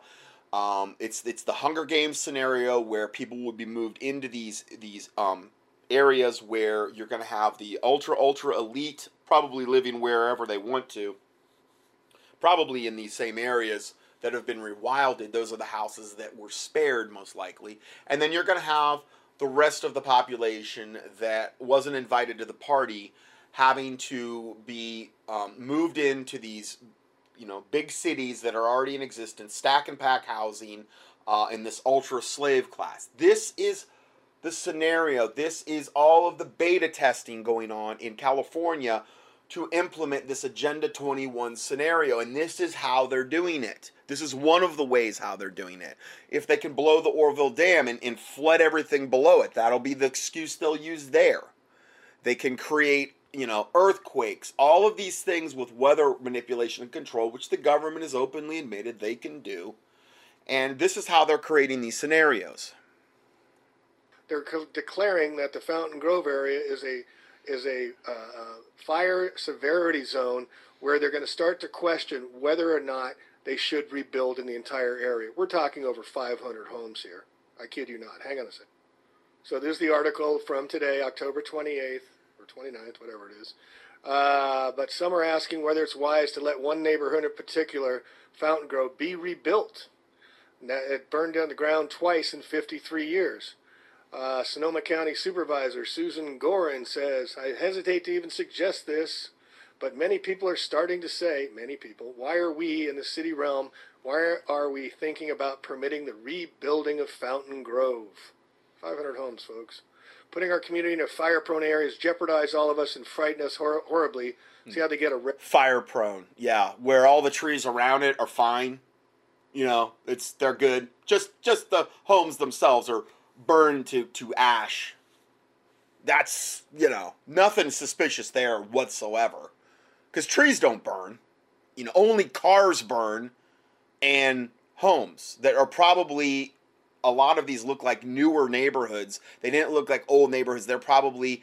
Speaker 1: Um, it's it's the Hunger Games scenario where people would be moved into these these um, areas where you're going to have the ultra ultra elite probably living wherever they want to, probably in these same areas that have been rewilded. Those are the houses that were spared, most likely. And then you're going to have the rest of the population that wasn't invited to the party having to be um, moved into these you know big cities that are already in existence stack and pack housing uh, in this ultra slave class this is the scenario this is all of the beta testing going on in california to implement this Agenda 21 scenario. And this is how they're doing it. This is one of the ways how they're doing it. If they can blow the Oroville Dam and, and flood everything below it, that'll be the excuse they'll use there. They can create, you know, earthquakes, all of these things with weather manipulation and control, which the government has openly admitted they can do. And this is how they're creating these scenarios.
Speaker 2: They're declaring that the Fountain Grove area is a is a uh, fire severity zone where they're going to start to question whether or not they should rebuild in the entire area. We're talking over 500 homes here. I kid you not. Hang on a second. So this is the article from today, October 28th or 29th, whatever it is. Uh, but some are asking whether it's wise to let one neighborhood in particular, Fountain Grove, be rebuilt. It burned down the ground twice in 53 years. Uh, Sonoma County Supervisor Susan Gorin says, I hesitate to even suggest this, but many people are starting to say, many people, why are we in the city realm, why are we thinking about permitting the rebuilding of Fountain Grove? 500 homes, folks. Putting our community into fire prone areas jeopardize all of us and frighten us hor- horribly. See hmm. how they get a rip.
Speaker 1: Fire prone, yeah, where all the trees around it are fine. You know, it's they're good. Just just the homes themselves are burned to, to ash. That's, you know, nothing suspicious there whatsoever. Because trees don't burn. you know, only cars burn and homes that are probably a lot of these look like newer neighborhoods. They didn't look like old neighborhoods. They're probably,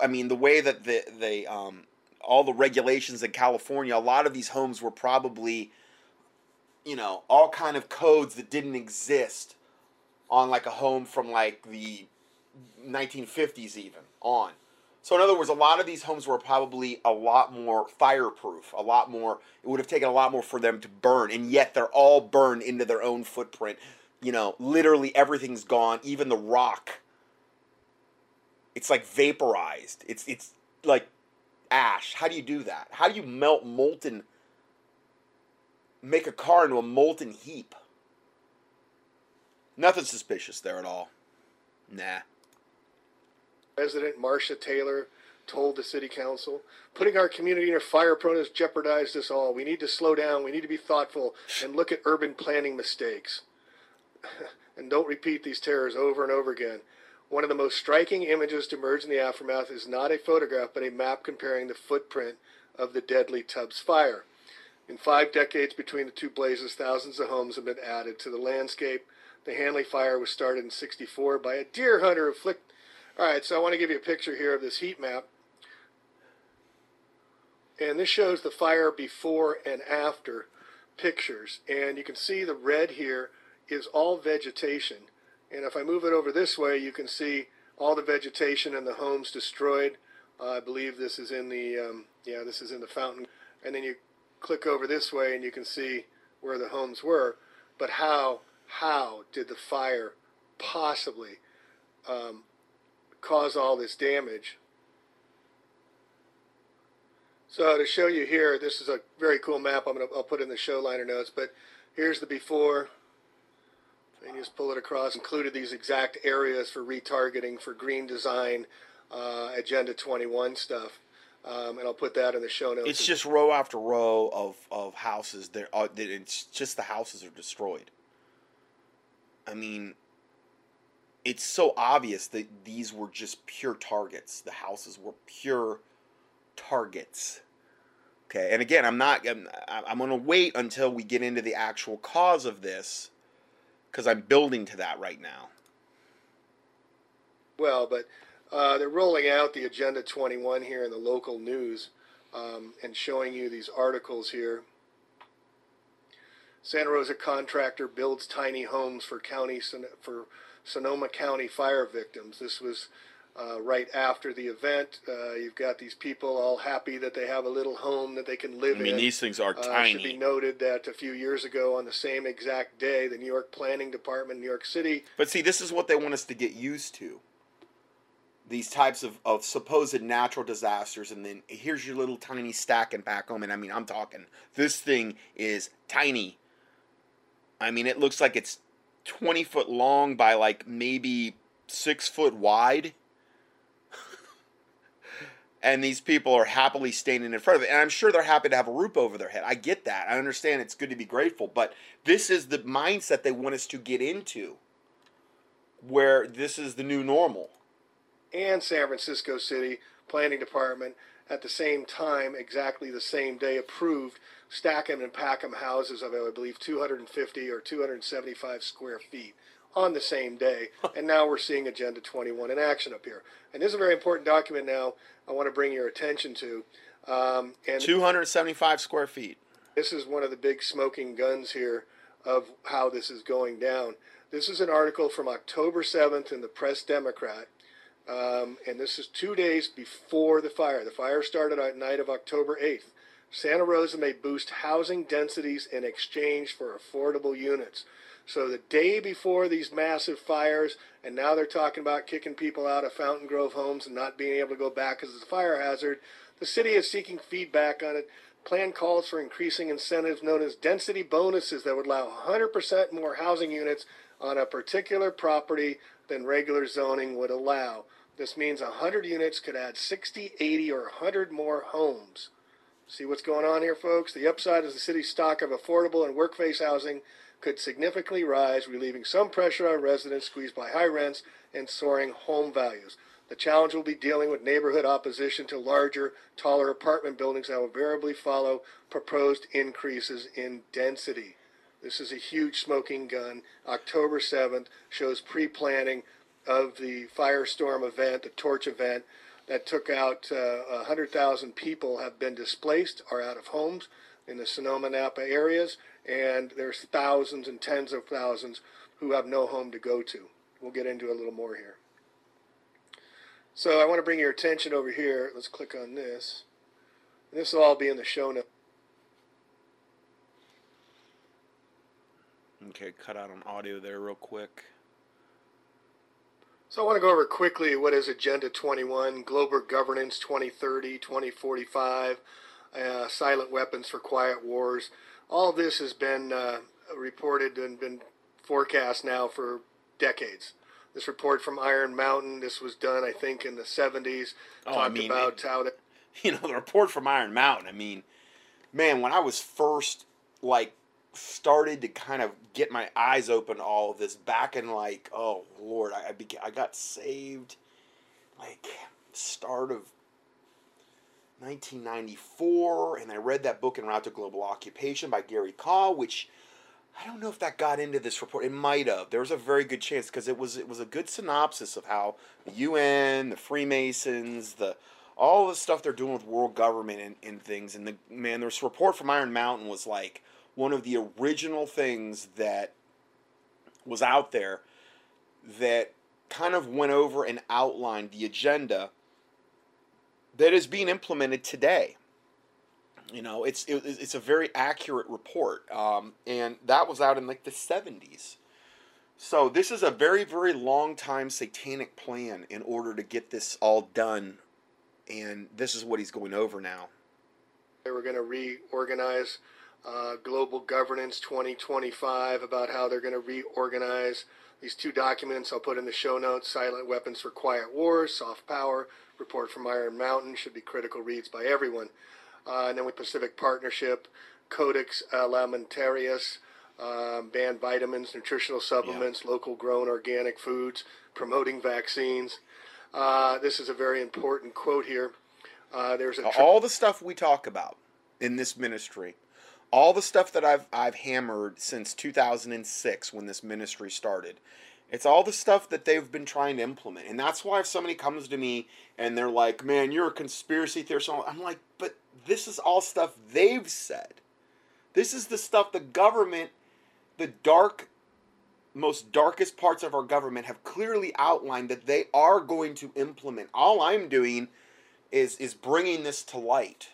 Speaker 1: I mean, the way that the they um, all the regulations in California, a lot of these homes were probably, you know, all kind of codes that didn't exist on like a home from like the 1950s even on. So in other words, a lot of these homes were probably a lot more fireproof, a lot more. It would have taken a lot more for them to burn, and yet they're all burned into their own footprint. You know, literally everything's gone, even the rock. It's like vaporized. It's it's like ash. How do you do that? How do you melt molten? Make a car into a molten heap. Nothing suspicious there at all. Nah.
Speaker 2: President Marcia Taylor told the city council, putting our community in a fire prone has jeopardized us all. We need to slow down. We need to be thoughtful and look at urban planning mistakes. [COUGHS] and don't repeat these terrors over and over again. One of the most striking images to emerge in the aftermath is not a photograph, but a map comparing the footprint of the deadly Tubbs fire. In five decades between the two blazes, thousands of homes have been added to the landscape. The Hanly fire was started in 64 by a deer hunter who flicked all right, so I want to give you a picture here of this heat map. And this shows the fire before and after pictures. And you can see the red here is all vegetation. And if I move it over this way, you can see all the vegetation and the homes destroyed. Uh, I believe this is in the, um, yeah, this is in the fountain. And then you click over this way and you can see where the homes were. But how, how did the fire possibly um, cause all this damage. So to show you here, this is a very cool map. I'm gonna I'll put in the show liner notes, but here's the before. And just pull it across. Included these exact areas for retargeting, for green design, uh, Agenda 21 stuff. Um, and I'll put that in the show notes.
Speaker 1: It's just row after row of, of houses. There, are, it's just the houses are destroyed. I mean, it's so obvious that these were just pure targets. The houses were pure targets. Okay, and again, I'm not. I'm, I'm going to wait until we get into the actual cause of this, because I'm building to that right now.
Speaker 2: Well, but uh, they're rolling out the Agenda 21 here in the local news, um, and showing you these articles here. Santa Rosa contractor builds tiny homes for county for Sonoma County fire victims. This was uh, right after the event. Uh, you've got these people all happy that they have a little home that they can live in.
Speaker 1: I mean,
Speaker 2: in.
Speaker 1: these things are
Speaker 2: uh,
Speaker 1: tiny.
Speaker 2: It should be noted that a few years ago, on the same exact day, the New York Planning Department, New York City.
Speaker 1: But see, this is what they want us to get used to. These types of, of supposed natural disasters, and then here's your little tiny stack and back home. And I mean, I'm talking, this thing is tiny. I mean, it looks like it's 20 foot long by like maybe six foot wide. And these people are happily standing in front of it. And I'm sure they're happy to have a roof over their head. I get that. I understand it's good to be grateful. But this is the mindset they want us to get into where this is the new normal.
Speaker 2: And San Francisco City Planning Department at the same time, exactly the same day, approved Stackham and Packham houses of, I believe, 250 or 275 square feet on the same day. [LAUGHS] and now we're seeing Agenda 21 in action up here. And this is a very important document now I want to bring your attention to. Um, and
Speaker 1: 275 square feet.
Speaker 2: This is one of the big smoking guns here of how this is going down. This is an article from October 7th in the Press Democrat. Um, and this is two days before the fire. The fire started at night of October 8th. Santa Rosa may boost housing densities in exchange for affordable units. So the day before these massive fires, and now they're talking about kicking people out of Fountain Grove homes and not being able to go back because it's a fire hazard, the city is seeking feedback on it. Plan calls for increasing incentives known as density bonuses that would allow 100% more housing units on a particular property than regular zoning would allow. This means 100 units could add 60, 80, or 100 more homes. See what's going on here, folks? The upside is the city's stock of affordable and workplace housing could significantly rise, relieving some pressure on residents squeezed by high rents and soaring home values. The challenge will be dealing with neighborhood opposition to larger, taller apartment buildings that will invariably follow proposed increases in density. This is a huge smoking gun. October 7th shows pre planning of the firestorm event, the torch event that took out uh, 100,000 people have been displaced, are out of homes in the Sonoma Napa areas, and there's thousands and tens of thousands who have no home to go to. We'll get into a little more here. So I want to bring your attention over here. Let's click on this. This will all be in the show notes.
Speaker 1: Okay, cut out on audio there real quick.
Speaker 2: So I want to go over quickly what is Agenda 21, Global Governance 2030, 2045, uh, Silent Weapons for Quiet Wars. All this has been uh, reported and been forecast now for decades. This report from Iron Mountain, this was done, I think, in the 70s.
Speaker 1: Oh,
Speaker 2: talked
Speaker 1: I mean,
Speaker 2: about
Speaker 1: it-
Speaker 2: how that [LAUGHS]
Speaker 1: you know the report from Iron Mountain. I mean, man, when I was first like started to kind of get my eyes open to all of this back in like oh lord, I I, I got saved like start of 1994, and I read that book En Route to Global Occupation by Gary Kah, which I don't know if that got into this report. It might have. There was a very good chance because it was it was a good synopsis of how the UN, the Freemasons, the all the stuff they're doing with world government and, and things. And the man, this report from Iron Mountain was like one of the original things that was out there that kind of went over and outlined the agenda that is being implemented today. You know, it's it, it's a very accurate report, um, and that was out in like the seventies. So this is a very very long time satanic plan in order to get this all done, and this is what he's going over now.
Speaker 2: they were going to reorganize uh, Global Governance 2025 about how they're going to reorganize these two documents. I'll put in the show notes Silent Weapons for Quiet Wars, Soft Power, Report from Iron Mountain, should be critical reads by everyone. Uh, and then with Pacific Partnership, Codex Alimentarius, um, ban vitamins, nutritional supplements, local grown organic foods, promoting vaccines. Uh, this is a very important quote here. Uh, there's a tri-
Speaker 1: all the stuff we talk about in this ministry, all the stuff that I've I've hammered since 2006 when this ministry started. It's all the stuff that they've been trying to implement. And that's why if somebody comes to me and they're like, "Man, you're a conspiracy theorist." I'm like, "But this is all stuff they've said. This is the stuff the government, the dark most darkest parts of our government have clearly outlined that they are going to implement. All I'm doing is is bringing this to light.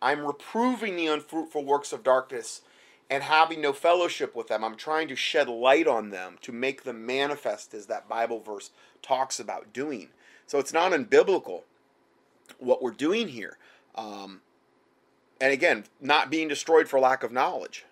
Speaker 1: I'm reproving the unfruitful works of darkness and having no fellowship with them. I'm trying to shed light on them to make them manifest as that Bible verse talks about doing. So it's not unbiblical what we're doing here. Um, and again, not being destroyed for lack of knowledge.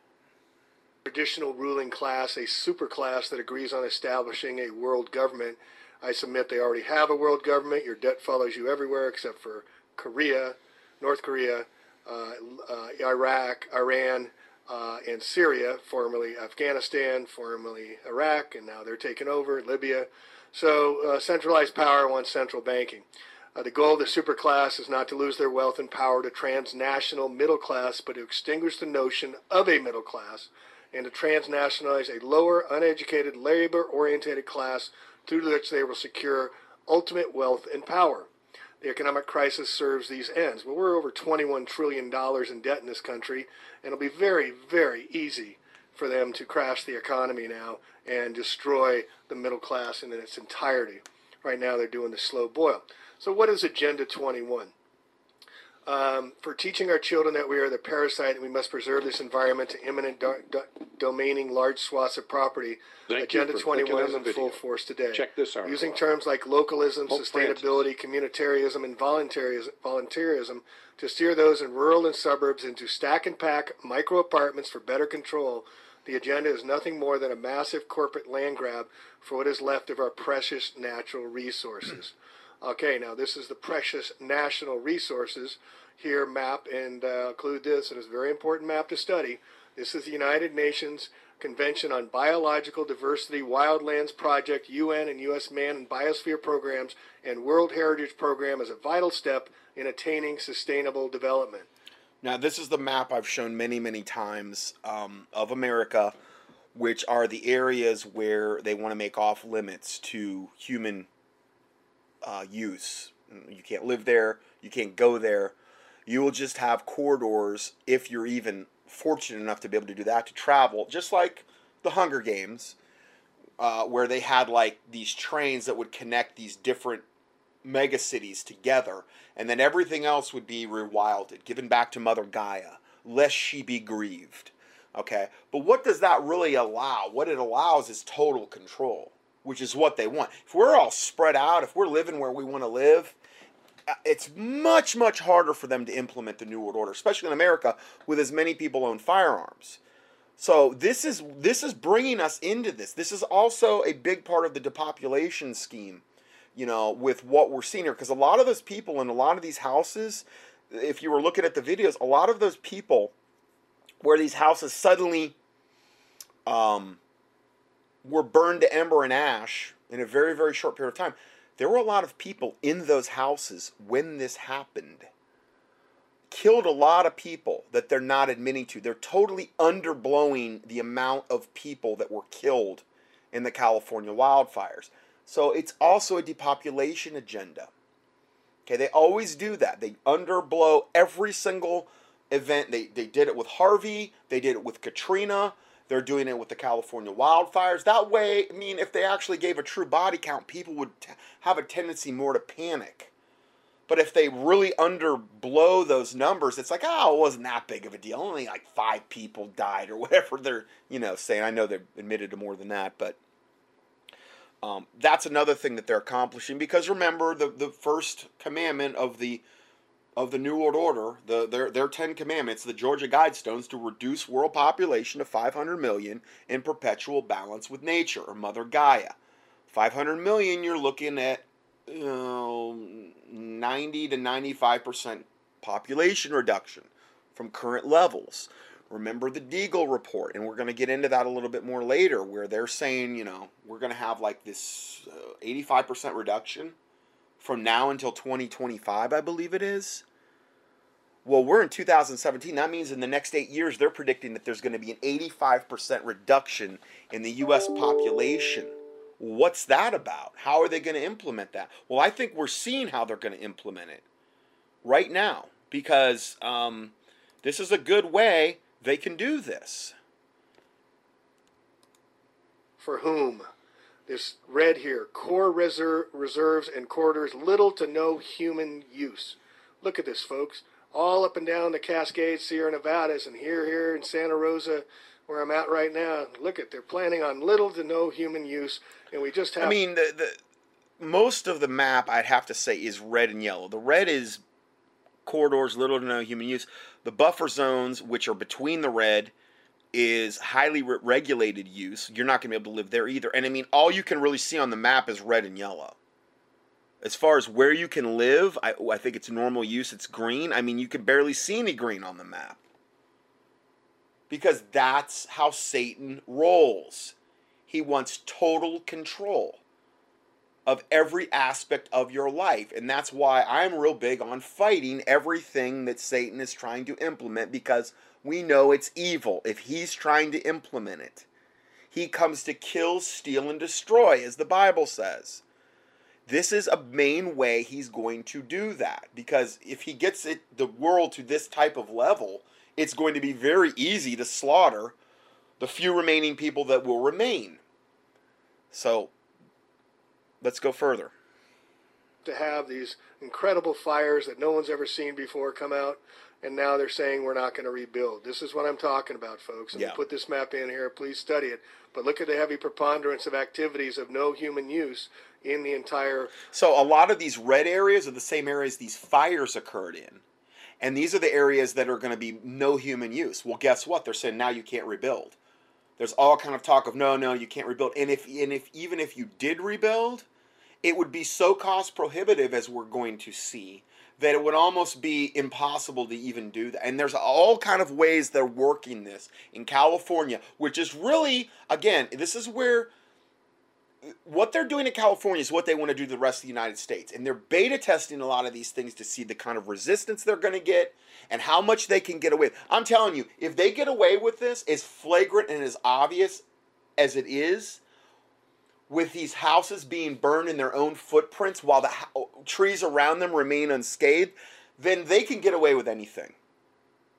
Speaker 2: traditional ruling class, a superclass that agrees on establishing a world government. I submit they already have a world government. Your debt follows you everywhere except for Korea, North Korea, uh, uh, Iraq, Iran, uh, and Syria, formerly Afghanistan, formerly Iraq, and now they're taking over Libya. So uh, centralized power wants central banking. Uh, the goal of the superclass is not to lose their wealth and power to transnational middle class, but to extinguish the notion of a middle class and to transnationalize a lower, uneducated, labor oriented class through which they will secure ultimate wealth and power. The economic crisis serves these ends. Well, we're over $21 trillion in debt in this country, and it'll be very, very easy for them to crash the economy now and destroy the middle class in its entirety. Right now, they're doing the slow boil. So, what is Agenda 21? Um, for teaching our children that we are the parasite and we must preserve this environment to imminent do- do- domaining large swaths of property,
Speaker 3: Thank
Speaker 2: Agenda
Speaker 3: you for
Speaker 2: 21 is in full force today.
Speaker 3: Check this article
Speaker 2: Using terms like localism,
Speaker 3: Pope
Speaker 2: sustainability, communitarianism, and voluntarism, voluntarism to steer those in rural and suburbs into stack and pack micro apartments for better control. The agenda is nothing more than a massive corporate land grab for what is left of our precious natural resources. [CLEARS THROAT] Okay, now this is the precious national resources here map and uh, include this, and it's a very important map to study. This is the United Nations Convention on Biological Diversity, Wildlands Project, UN and U.S. Man and Biosphere programs, and World Heritage Program as a vital step in attaining sustainable development.
Speaker 1: Now, this is the map I've shown many, many times um, of America, which are the areas where they want to make off limits to human uh, use. You can't live there, you can't go there. You will just have corridors if you're even fortunate enough to be able to do that to travel, just like the Hunger Games, uh, where they had like these trains that would connect these different mega cities together, and then everything else would be rewilded, given back to Mother Gaia, lest she be grieved. Okay, but what does that really allow? What it allows is total control, which is what they want. If we're all spread out, if we're living where we want to live, uh, it's much much harder for them to implement the new world order especially in america with as many people own firearms. So this is this is bringing us into this. This is also a big part of the depopulation scheme you know with what we're seeing here. Because a lot of those people in a lot of these houses if you were looking at the videos a lot of those people where these houses suddenly um, were burned to ember and ash in a very very short period of time there were a lot of people in those houses when this happened. Killed a lot of people that they're not admitting to. They're totally underblowing the amount of people that were killed in the California wildfires. So it's also a depopulation agenda. Okay, they always do that. They underblow every single event. They, they did it with Harvey, they did it with Katrina, they're doing it with the California wildfires. That way, I mean, if they actually gave a true body count, people would t- have a tendency more to panic. But if they really underblow those numbers, it's like, oh, it wasn't that big of a deal. Only like five people died [LAUGHS] or whatever they're, you know, saying. I know they've admitted to more than that, but um, that's another thing that they're accomplishing. Because remember, the, the first commandment of the of the New World Order, the, their, their Ten Commandments, the Georgia Guidestones, to reduce world population to 500 million in perpetual balance with nature, or Mother Gaia. 500 million, you're looking at know, 90 to 95% population reduction from current levels. Remember the Deagle report, and we're going to get into that a little bit more later, where they're saying, you know, we're going to have like this uh, 85% reduction from now until 2025, I believe it is. Well, we're in 2017. That means in the next eight years, they're predicting that there's going to be an 85% reduction in the U.S. population. What's that about? How are they going to implement that? Well, I think we're seeing how they're going to implement it right now because um, this is a good way they can do this.
Speaker 2: For whom? This red here core reserve, reserves and corridors, little to no human use. Look at this, folks all up and down the Cascades, Sierra Nevadas, and here, here in Santa Rosa, where I'm at right now. Look at they're planning on little to no human use, and we just have. I
Speaker 1: mean, the, the most of the map I'd have to say is red and yellow. The red is corridors, little to no human use. The buffer zones, which are between the red, is highly re- regulated use. You're not going to be able to live there either. And I mean, all you can really see on the map is red and yellow as far as where you can live, I, I think it's normal use. It's green. I mean, you can barely see any green on the map because that's how Satan rolls. He wants total control of every aspect of your life. And that's why I'm real big on fighting everything that Satan is trying to implement because we know it's evil if he's trying to implement it. He comes to kill, steal, and destroy, as the Bible says. This is a main way he's going to do that because if he gets it the world to this type of level, it's going to be very easy to slaughter the few remaining people that will remain. So let's go further.
Speaker 2: To have these incredible fires that no one's ever seen before come out, and now they're saying we're not going to rebuild. This is what I'm talking about, folks. And yeah. put this map in here. Please study it. But look at the heavy preponderance of activities of no human use in the entire.
Speaker 1: So a lot of these red areas are the same areas these fires occurred in. And these are the areas that are going to be no human use. Well, guess what? They're saying now you can't rebuild. There's all kind of talk of no, no, you can't rebuild. And if and if even if you did rebuild, it would be so cost prohibitive as we're going to see that it would almost be impossible to even do that. And there's all kind of ways they're working this in California, which is really again, this is where what they're doing in California is what they want to do to the rest of the United States. And they're beta testing a lot of these things to see the kind of resistance they're going to get and how much they can get away with. I'm telling you, if they get away with this as flagrant and as obvious as it is, with these houses being burned in their own footprints while the ho- trees around them remain unscathed, then they can get away with anything.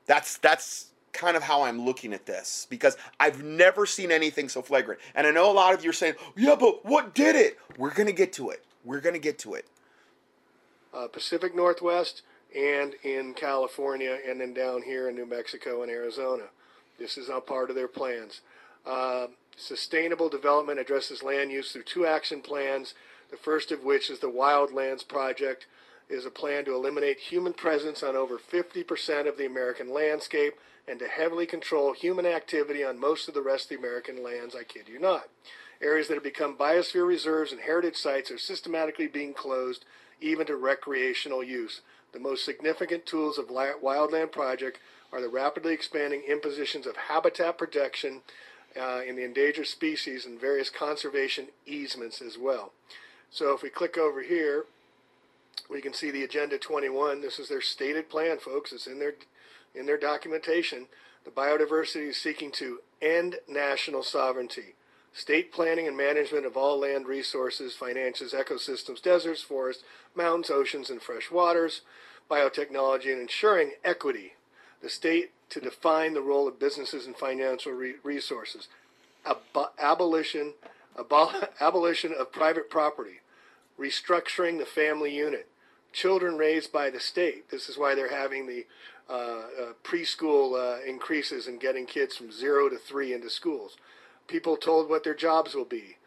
Speaker 1: That's that's kind of how I'm looking at this because I've never seen anything so flagrant. And I know a lot of you are saying, "Yeah, but what did it?" We're going to get to it. We're going to get to it.
Speaker 2: Uh, Pacific Northwest and in California and then down here in New Mexico and Arizona. This is not part of their plans. Uh, sustainable development addresses land use through two action plans. The first of which is the Wildlands Project, is a plan to eliminate human presence on over 50% of the American landscape and to heavily control human activity on most of the rest of the American lands. I kid you not. Areas that have become biosphere reserves and heritage sites are systematically being closed, even to recreational use. The most significant tools of Wildland Project are the rapidly expanding impositions of habitat protection uh, in the endangered species and various conservation easements as well. So if we click over here, we can see the Agenda 21. This is their stated plan, folks. It's in their in their documentation. The biodiversity is seeking to end national sovereignty, state planning and management of all land resources, finances, ecosystems, deserts, forests, mountains, oceans, and fresh waters, biotechnology, and ensuring equity. The state to define the role of businesses and financial re- resources, Ab- abolition, abol- [LAUGHS] abolition of private property, restructuring the family unit, children raised by the state. This is why they're having the preschool uh, increases and getting kids from zero to three into schools. People told what their jobs will be.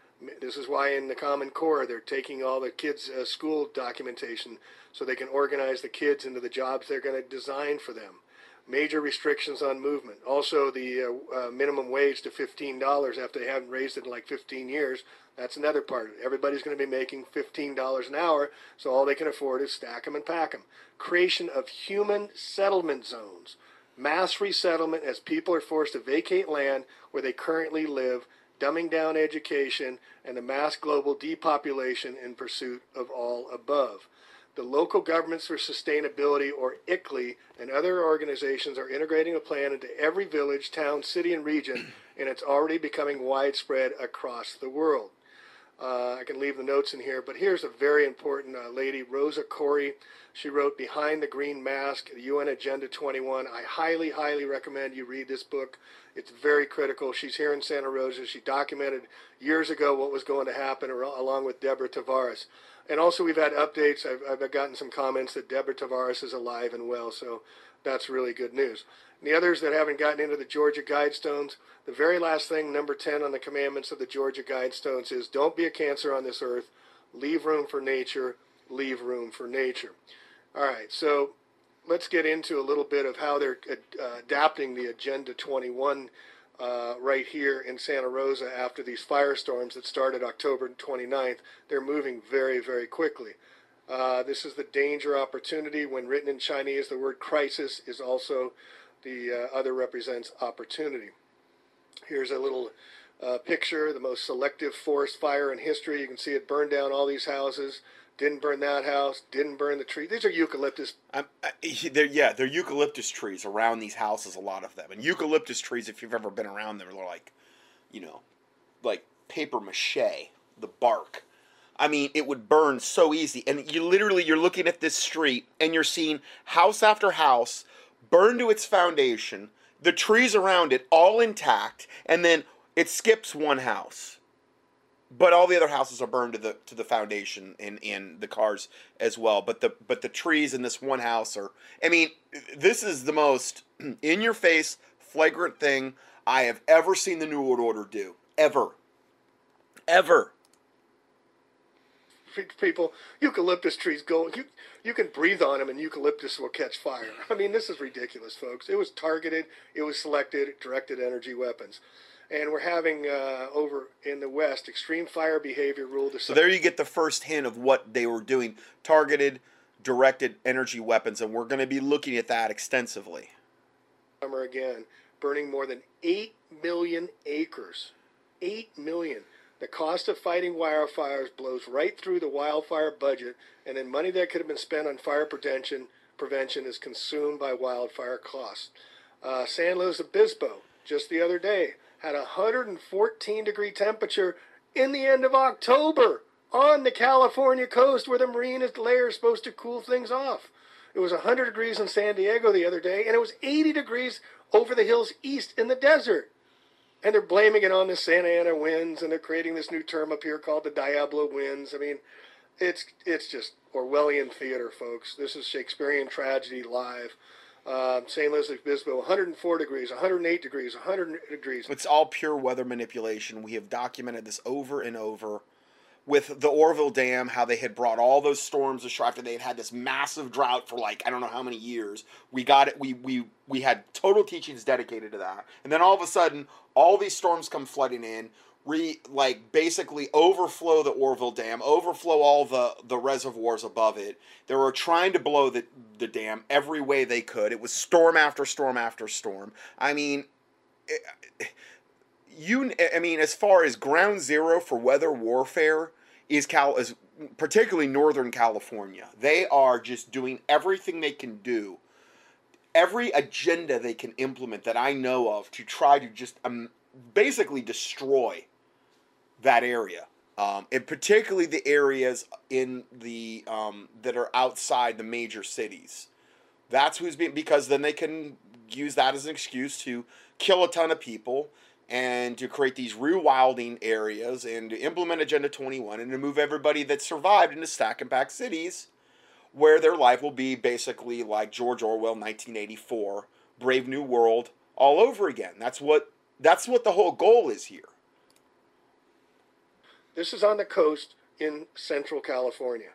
Speaker 2: This is why in the Common Core they're taking all the kids' uh, school documentation so they can organize the kids into the jobs they're going to design for them major restrictions on movement. Also, the uh, uh, minimum wage to $15 after they haven't raised it in like 15 years. That's another part of it. Everybody's going to be making $15 an hour, so all they can afford is stack them and pack them. Creation of human settlement zones. Mass resettlement as people are forced to vacate land where they currently live, dumbing down education, and the mass global depopulation in pursuit of all above. The Local Governments for Sustainability, or ICLEI, and other organizations are integrating a plan into every village, town, city, and region, and it's already becoming widespread across the world. Uh, I can leave the notes in here, but here's a very important uh, lady, Rosa Koire. She wrote Behind the Green Mask, the UN Agenda 21. I highly, highly recommend you read this book. It's very critical. She's here in Santa Rosa. She documented years ago what was going to happen along with Deborah Tavares. And also, we've had updates. I've, I've gotten some comments that Deborah Tavares is alive and well, so that's really good news. And the others that haven't gotten into the Georgia Guidestones, the very last thing, number 10 on the commandments of the Georgia Guidestones, is don't be a cancer on this earth. Leave room for nature. Leave room for nature. All right, so let's get into a little bit of how they're uh, adapting the Agenda 21 uh, right here in Santa Rosa after these firestorms that started October 29th. They're moving very, very quickly. Uh, this is the danger opportunity. When written in Chinese, the word crisis is also the uh, other represents opportunity. Here's a little uh, picture, the most selective forest fire in history. You can see it burned down all these houses. Didn't burn that house. Didn't burn the tree. These are eucalyptus.
Speaker 1: Um, they're, yeah, they're eucalyptus trees around these houses. A lot of them, and eucalyptus trees. If you've ever been around them, they're like, you know, like paper mache. The bark. I mean, it would burn so easy. And you literally, you're looking at this street, and you're seeing house after house burn to its foundation. The trees around it all intact, and then it skips one house but all the other houses are burned to the to the foundation and and the cars as well. But the but the trees in this one house are. I mean, this is the most [CLEARS THROAT] in your face flagrant thing I have ever seen the New World Order do. Ever. Ever.
Speaker 2: People, eucalyptus trees go. You you can breathe on them, and eucalyptus will catch fire. I mean, this is ridiculous, folks. It was targeted. It was selected. Directed energy weapons. and we're having uh, over in the west extreme fire behavior rule.
Speaker 1: So there you get the first hint of what they were doing: targeted, directed energy weapons, and we're going to be looking at that extensively.
Speaker 2: Summer again, burning more than eight million acres. Eight million. The cost of fighting wildfires blows right through the wildfire budget, and then money that could have been spent on fire prevention prevention is consumed by wildfire costs. Uh, San Luis Obispo, just the other day, had a 114 degree temperature in the end of October on the California coast where the marine layer is supposed to cool things off. It was 100 degrees in San Diego the other day, and it was 80 degrees over the hills east in the desert. And they're blaming it on the Santa Ana winds, and they're creating this new term up here called the Diablo winds. I mean, it's it's just Orwellian theater, folks. This is Shakespearean tragedy live. Uh, St. Louis Obispo, 104 degrees, 108 degrees, 100 degrees.
Speaker 1: It's all pure weather manipulation. We have documented this over and over with the Oroville Dam, how they had brought all those storms after they had had this massive drought for like I don't know how many years. We got it. We we we had total teachings dedicated to that, and then all of a sudden, all these storms come flooding in re like basically overflow the Oroville Dam, overflow all the the reservoirs above it. They were trying to blow the the dam every way they could. It was storm after storm after storm. I mean, it, you I mean as far as ground zero for weather warfare is Cal is particularly northern California. They are just doing everything they can do. Every agenda they can implement that I know of to try to just um, basically destroy that area. Um, and particularly the areas in the um, that are outside the major cities. That's who's being because then they can use that as an excuse to kill a ton of people and to create these rewilding areas and to implement Agenda 21 and to move everybody that survived into stack and pack cities where their life will be basically like George Orwell 1984, Brave New World all over again. That's what that's what the whole goal is here.
Speaker 2: This is on the coast in central California.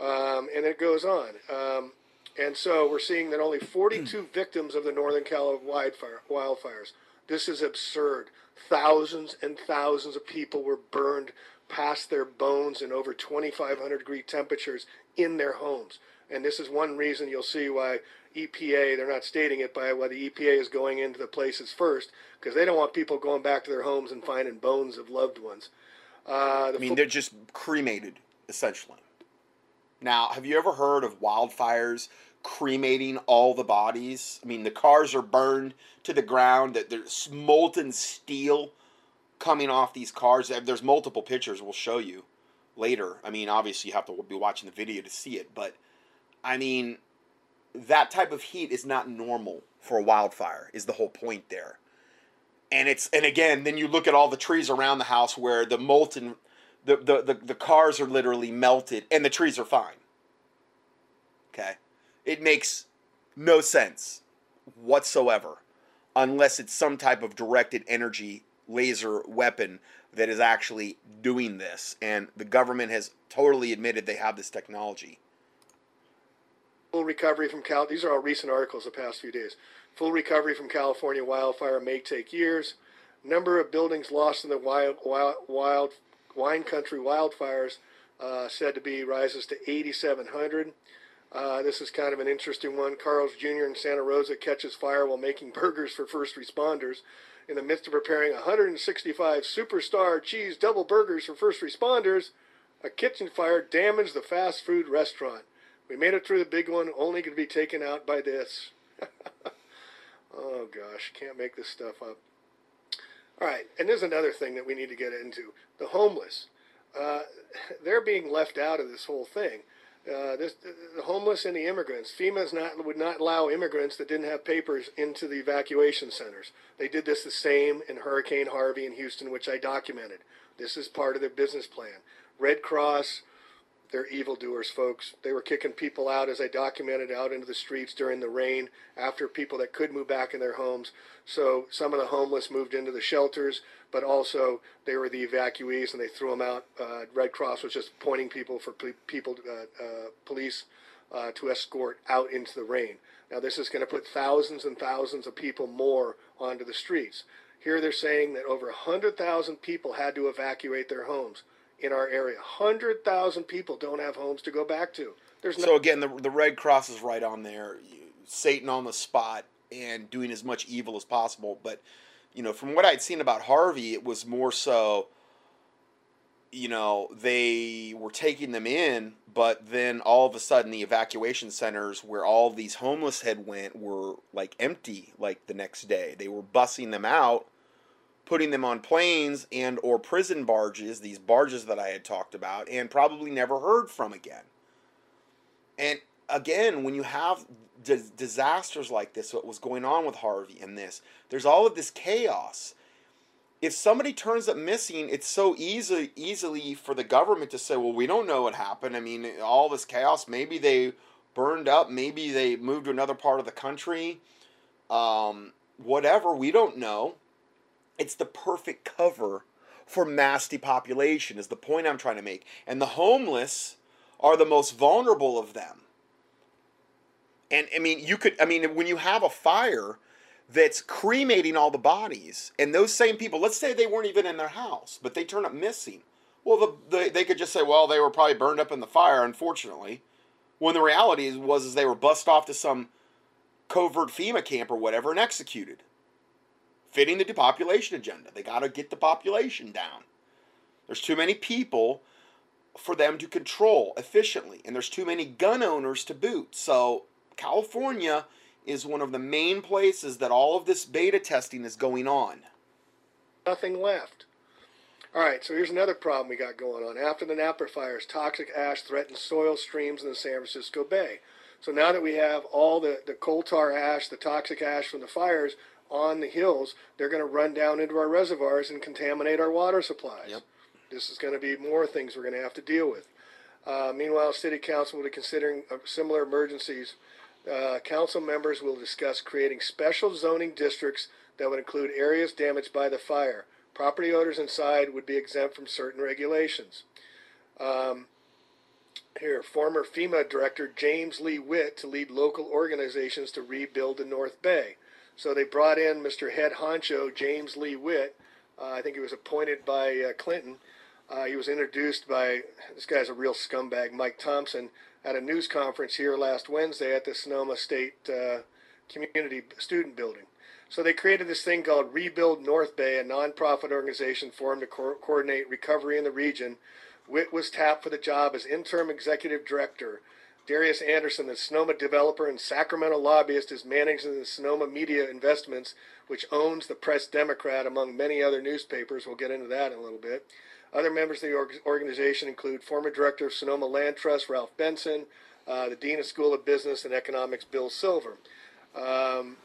Speaker 2: Um, and it goes on. Um, and so we're seeing that only 42 victims of the Northern California wildfire, wildfires. This is absurd. Thousands and thousands of people were burned past their bones in over 2,500 degree temperatures in their homes. And this is one reason you'll see why EPA, they're not stating it, by why the EPA is going into the places first, because they don't want people going back to their homes and finding bones of loved ones.
Speaker 1: Uh, I mean, they're just cremated, essentially. Now, have you ever heard of wildfires cremating all the bodies? I mean, the cars are burned to the ground. That there's molten steel coming off these cars. There's multiple pictures we'll show you later. I mean, obviously you have to be watching the video to see it, but I mean, that type of heat is not normal for a wildfire. Is the whole point there? and it's and again then you look at all the trees around the house where the molten the, the, the, the cars are literally melted and the trees are fine okay it makes no sense whatsoever unless it's some type of directed energy laser weapon that is actually doing this and the government has totally admitted they have this technology
Speaker 2: full recovery from cal these are all recent articles the past few days Full recovery from California wildfire may take years. Number of buildings lost in the wild, wild, wild wine country wildfires uh, said to be rises to 8,700. Uh, this is kind of an interesting one. Carl's Jr. in Santa Rosa catches fire while making [LAUGHS] burgers for first responders. In the midst of preparing 165 superstar cheese double burgers for first responders, a kitchen fire damaged the fast food restaurant. We made it through the big one, only to be taken out by this. [LAUGHS] Oh gosh, can't make this stuff up. All right, and there's another thing that we need to get into: the homeless. Uh, [LAUGHS] they're being left out of this whole thing. Uh, this, the homeless and the immigrants. FEMA's not would not allow immigrants that didn't have papers into the evacuation centers. They did this the same in Hurricane Harvey in Houston, which I documented. This is part of their business plan. Red Cross, they're evildoers, folks. They were kicking people out, as I documented, out into the streets during the rain after people that could move back in their homes. So some of the homeless moved into the shelters, but also they were the evacuees and they threw them out. Uh, Red Cross was just pointing people for people, uh, uh, police uh, to escort out into the rain. Now, this is going to put thousands and thousands of people more onto the streets. Here they're saying that over 100,000 people had to evacuate their homes in our area. 100,000 people don't have homes to go back to.
Speaker 1: There's no- so again, the, the Red Cross is right on there. Satan on the spot and doing as much evil as possible. But, you know, from what I'd seen about Harvey, it was more so you know, they were taking them in, but then all of a sudden the evacuation centers where all these homeless had went were like empty like the next day. They were bussing them out, putting them on planes and or prison barges, these barges that I had talked about and probably never heard from again. And again, when you have disasters like this, what was going on with Harvey and this, there's all of this chaos if somebody turns up missing, it's so easy easily for the government to say, "Well, we don't know what happened." I mean, all this chaos. Maybe they burned up. Maybe they moved to another part of the country. Um, whatever, we don't know. It's the perfect cover for mass depopulation. Is the point I'm trying to make. And the homeless are the most vulnerable of them. And I mean, you could. I mean, when you have a fire that's cremating all the bodies. And those same people, let's say they weren't even in their house, but they turn up missing. Well, the, the, they could just say, well, they were probably burned up in the fire, unfortunately. When the reality was is they were bussed off to some covert FEMA camp or whatever and executed. Fitting the depopulation agenda. They got to get the population down. There's too many people for them to control efficiently, and there's too many gun owners to boot. So, California is one of the main places that all of this beta testing is going on.
Speaker 2: Nothing left. All right, so here's another problem we got going on. After the Napa fires, toxic ash threatened soil streams in the San Francisco Bay. So now that we have all the, the coal tar ash, the toxic ash from the fires on the hills, they're going to run down into our reservoirs and contaminate our water supplies. Yep. This is going to be more things we're going to have to deal with. Uh, meanwhile, City Council will be considering uh, similar emergencies uh, council members will discuss creating special zoning districts that would include areas damaged by the fire. Property owners inside would be exempt from certain regulations. Um, here, former FEMA director James Lee Witt to lead local organizations to rebuild the North Bay. So they brought in Mr. Head Honcho James Lee Witt. Uh, I think he was appointed by uh, Clinton. Uh, he was introduced by this guy's a real scumbag, Mike Thompson, at a news conference here last Wednesday at the Sonoma State uh, Community Student Building. So they created this thing called Rebuild North Bay, a nonprofit organization formed to co- coordinate recovery in the region. Witt was tapped for the job as interim executive director. Darius Anderson, the Sonoma developer and Sacramento lobbyist, is managing the Sonoma Media Investments, which owns the Press Democrat, among many other newspapers. We'll get into that in a little bit. Other members of the organization include former director of Sonoma Land Trust, Ralph Benson, uh, the Dean of School of Business and Economics, Bill Silver. Um,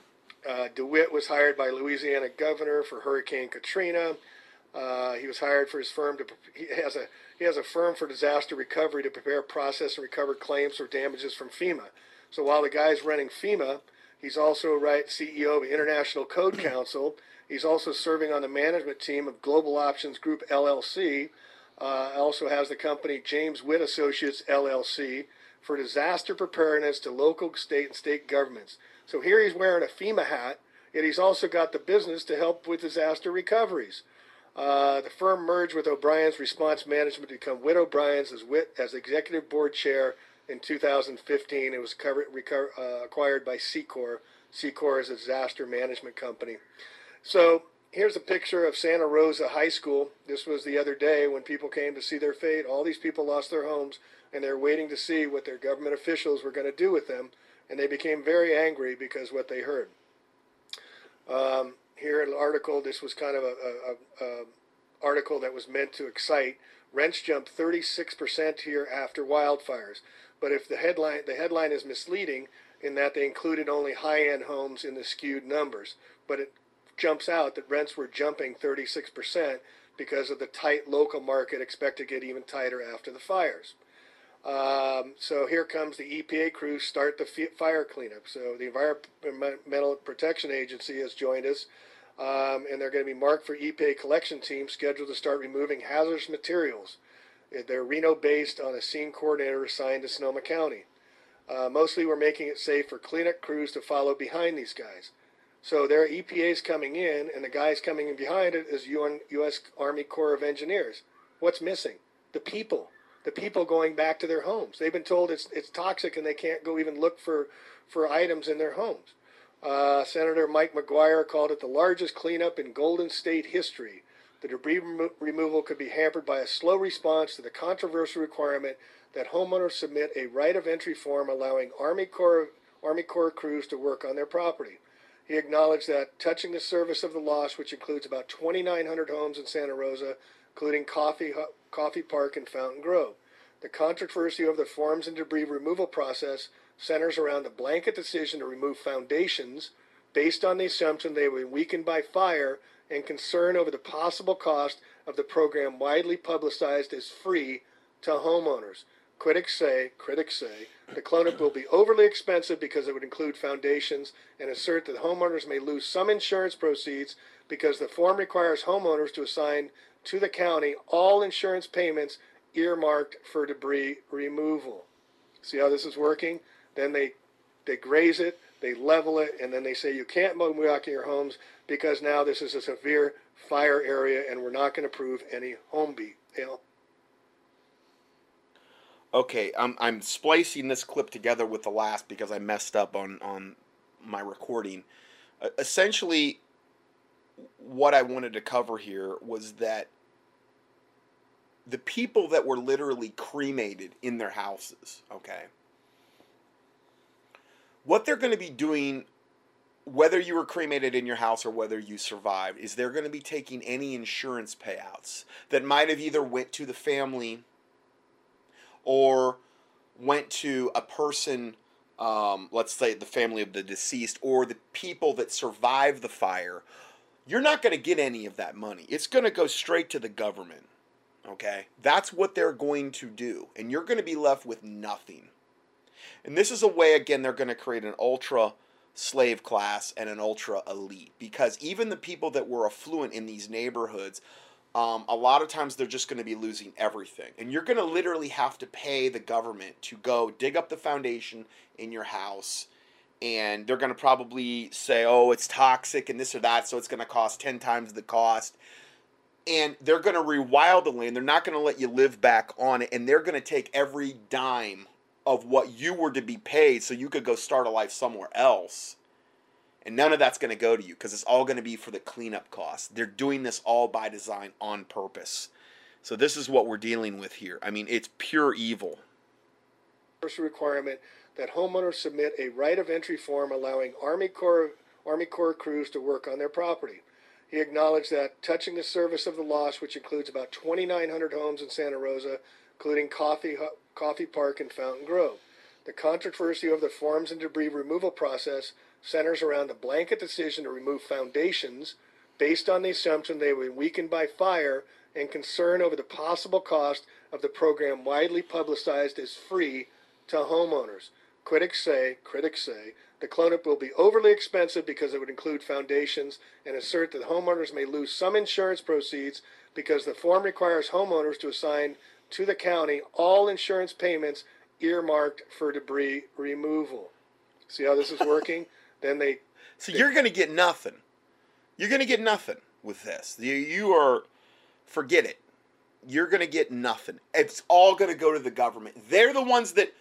Speaker 2: uh, DeWitt was hired by Louisiana governor for Hurricane Katrina. Uh, he was hired for his firm to. He has a he has a firm for disaster recovery to prepare, process, and recover claims for damages from FEMA. So while the guy's running FEMA, he's also right CEO of International Code [CLEARS THROAT] Council He's also serving on the management team of Global Options Group LLC. Uh, also has the company James Witt Associates LLC for disaster preparedness to local, state, and state governments. So here he's wearing a FEMA hat, yet he's also got the business to help with disaster recoveries. Uh, the firm merged with O'Brien's Response Management to become Witt O'Brien's as Witt as executive board chair in 2015. It was covered, reco- uh, acquired by Seacor. Seacor is a disaster management company. So here's a picture of Santa Rosa High School. This was the other day when people came to see their fate. All these people lost their homes and they're waiting to see what their government officials were going to do with them. And they became very angry because what they heard. Um, here an article. This was kind of a, a, a, article that was meant to excite. Rents jumped 36% here after wildfires. But if the headline the headline is misleading in that they included only high-end homes in the skewed numbers, but it jumps out that rents were jumping 36% because of the tight local market expected to get even tighter after the fires. Um, so here comes the EPA crews start the fire cleanup. So the Environmental Protection Agency has joined us, um, and they're going to be marked for EPA collection teams scheduled to start removing hazardous materials. They're Reno based on a scene coordinator assigned to Sonoma County. Uh, mostly, we're making it safe for cleanup crews to follow behind these guys. So their EPA is coming in, and the guys coming in behind it is UN, U.S. Army Corps of Engineers. What's missing? The people. The people going back to their homes. They've been told it's it's toxic, and they can't go even look for for items in their homes. Uh, Senator Mike McGuire called it the largest cleanup in Golden State history. The debris remo- removal could be hampered by a slow response to the controversial requirement that homeowners submit a right of entry form allowing Army Corps, Army Corps crews to work on their property. He acknowledged that touching the service of the loss, which includes about 2,900 homes in Santa Rosa, including Coffey, Coffey Park and Fountain Grove, the controversy of the forms and debris removal process centers around a blanket decision to remove foundations based on the assumption they were weakened by fire and concern over the possible cost of the program widely publicized as free to homeowners. Critics say, critics say, the cleanup will be overly expensive because it would include foundations and assert that homeowners may lose some insurance proceeds because the form requires homeowners to assign to the county all insurance payments earmarked for debris removal. See how this is working? Then they they graze it, they level it, and then they say you can't mow in your homes because now this is a severe fire area and we're not going to approve any home beat. You know?
Speaker 1: Okay, I'm I'm splicing this clip together with the last because I messed up on on my recording. Uh, essentially, what I wanted to cover here was that the people that were literally cremated in their houses, okay, what they're going to be doing whether you were cremated in your house or whether you survived is they're going to be taking any insurance payouts that might have either went to the family or went to a person um, let's say the family of the deceased or the people that survived the fire you're not going to get any of that money. It's going to go straight to the government okay? That's what they're going to do and you're going to be left with nothing and this is a way, again, they're going to create an ultra slave class and an ultra elite because even the people that were affluent in these neighborhoods, um, a lot of times they're just going to be losing everything. And you're going to literally have to pay the government to go dig up the foundation in your house. And they're going to probably say, oh, it's toxic and this or that, so it's going to cost 10 times the cost and they're going to rewild the land. They're not going to let you live back on it, and they're going to take every dime of what you were to be paid so you could go start a life somewhere else. And none of that's going to go to you because it's all going to be for the cleanup costs. They're doing this all by design on purpose. So this is what we're dealing with here. I mean, it's pure evil.
Speaker 2: First requirement that homeowners submit a right of entry form allowing Army Corps Army Corps crews to work on their property. He acknowledged that touching the service of the loss, which includes about 2,900 homes in Santa Rosa, including Coffey, Coffey Park and Fountain Grove. The controversy over the forms and debris removal process centers around a blanket decision to remove foundations based on the assumption they were weakened by fire and concern over the possible cost of the program widely publicized as free to homeowners. Critics say, critics say, the cleanup will be overly expensive because it would include foundations and assert that homeowners may lose some insurance proceeds because the form requires homeowners to assign to the county all insurance payments earmarked for debris removal. See how this is working? [LAUGHS] then they.
Speaker 1: So they, you're going to get nothing. You're going to get nothing with this. You, you are. Forget it. You're going to get nothing. It's all going to go to the government. They're the ones that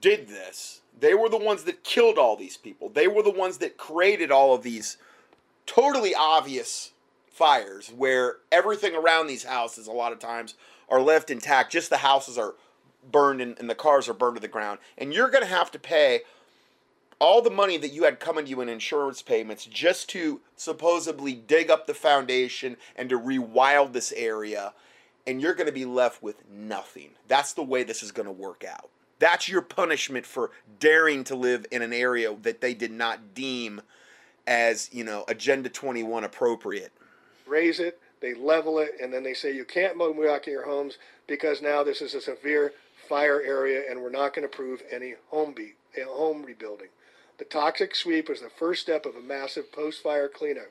Speaker 1: did this. They were the ones that killed all these people. They were the ones that created all of these totally obvious fires where everything around these houses a lot of times are left intact. Just the houses are burned and, and the cars are burned to the ground. And you're going to have to pay all the money that you had coming to you in insurance payments just to supposedly dig up the foundation and to rewild this area. And you're going to be left with nothing. That's the way this is going to work out. That's your punishment for daring to live in an area that they did not deem as, you know, Agenda 21 appropriate.
Speaker 2: Raise it, they level it, and then they say you can't mow muck in your homes because now this is a severe fire area and we're not going to approve any home, be- eh, home rebuilding. The toxic sweep is the first step of a massive post-fire cleanup.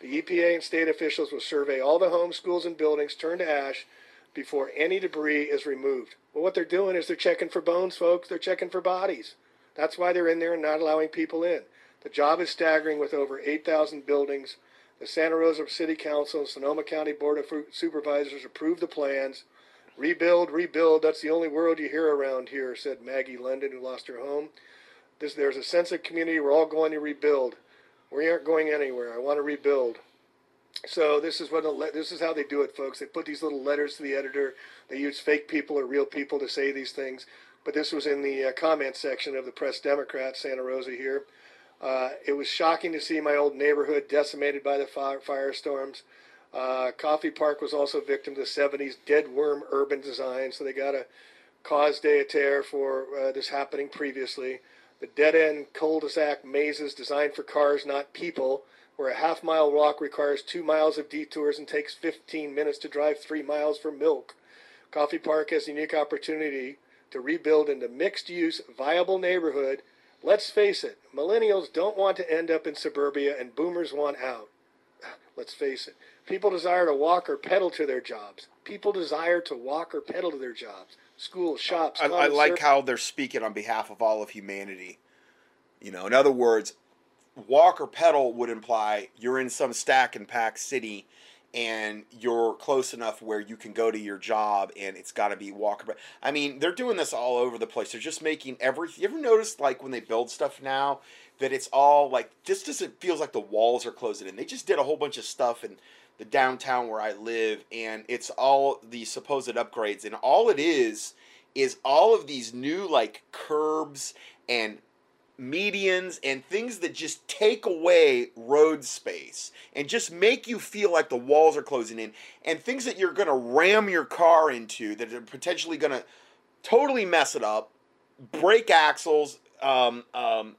Speaker 2: The EPA and state officials will survey all the homes, schools, and buildings turned to ash before any debris is removed. Well, what they're doing is they're checking for bones, folks. They're checking for bodies. That's why they're in there and not allowing people in. The job is staggering with over 8,000 buildings. The Santa Rosa City Council and Sonoma County Board of Supervisors approved the plans. Rebuild, rebuild, that's the only word you hear around here, said Maggie London, who lost her home. This, there's a sense of community. We're all going to rebuild. We aren't going anywhere. I want to rebuild. So this is what this is how they do it, folks. They put these little letters to the editor. They use fake people or real people to say these things. But this was in the uh, comment section of the Press Democrat, Santa Rosa here. Uh, it was shocking to see my old neighborhood decimated by the fire, firestorms. Uh, Coffey Park was also victim to the 70s dead worm urban design, so they got a cause d'etat for uh, this happening previously. The dead end cul-de-sac mazes designed for cars, not people, where a half mile walk requires two miles of detours and takes 15 minutes to drive three miles for milk. Coffey Park has a unique opportunity to rebuild into mixed use, viable neighborhood. Let's face it, millennials don't want to end up in suburbia and boomers want out. [SIGHS] Let's face it. People desire to walk or pedal to their jobs. People desire to walk or pedal to their jobs. Schools, shops.
Speaker 1: I, I like how they're speaking on behalf of all of humanity. You know, in other words, walk or pedal would imply you're in some stack and pack city and you're close enough where you can go to your job and it's got to be walkable. I mean, they're doing this all over the place. They're just making everything. You ever notice like when they build stuff now that it's all like just doesn't feels like the walls are closing in. They just did a whole bunch of stuff in the downtown where I live and it's all the supposed upgrades and all it is is all of these new like curbs and medians and things that just take away road space and just make you feel like the walls are closing in and things that you're going to ram your car into that are potentially going to totally mess it up break axles um, um,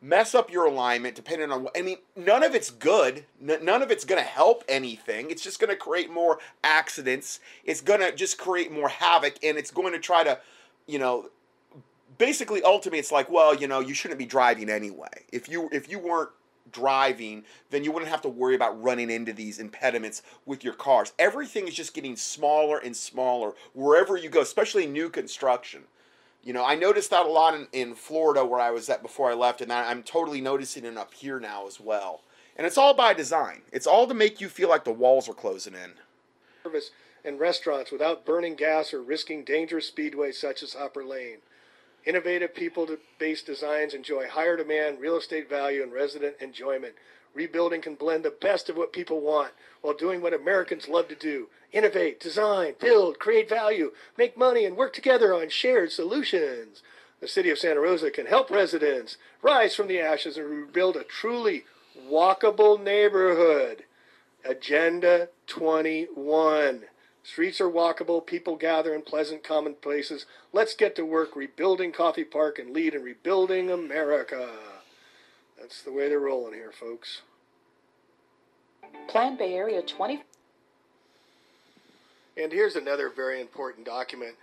Speaker 1: mess up your alignment depending on i mean none of it's good. N- none of it's going to help anything. It's just going to create more accidents. It's going to just create more havoc and it's going to try to you know basically ultimately it's like well you know you shouldn't be driving anyway. If you if you weren't driving then you wouldn't have to worry about running into these impediments with your cars. Everything is just getting smaller and smaller wherever you go especially new construction. You know i noticed that a lot in, in florida where i was at before i left and i'm totally noticing it up here now as well. And it's all by design. It's all to make you feel like the walls are closing in.
Speaker 2: Service and restaurants without burning gas or risking dangerous speedways such as hopper lane Innovative people based designs enjoy higher demand, real estate value, and resident enjoyment. Rebuilding can blend the best of what people want while doing what Americans love to do innovate, design, build, create value, make money, and work together on shared solutions. The city of Santa Rosa can help residents rise from the ashes and rebuild a truly walkable neighborhood. Agenda 21. Streets are walkable, people gather in pleasant common places. Let's get to work rebuilding Coffey Park and lead in rebuilding America. That's the way they're rolling here, folks.
Speaker 3: Plan Bay Area 20.
Speaker 2: And here's another very important document.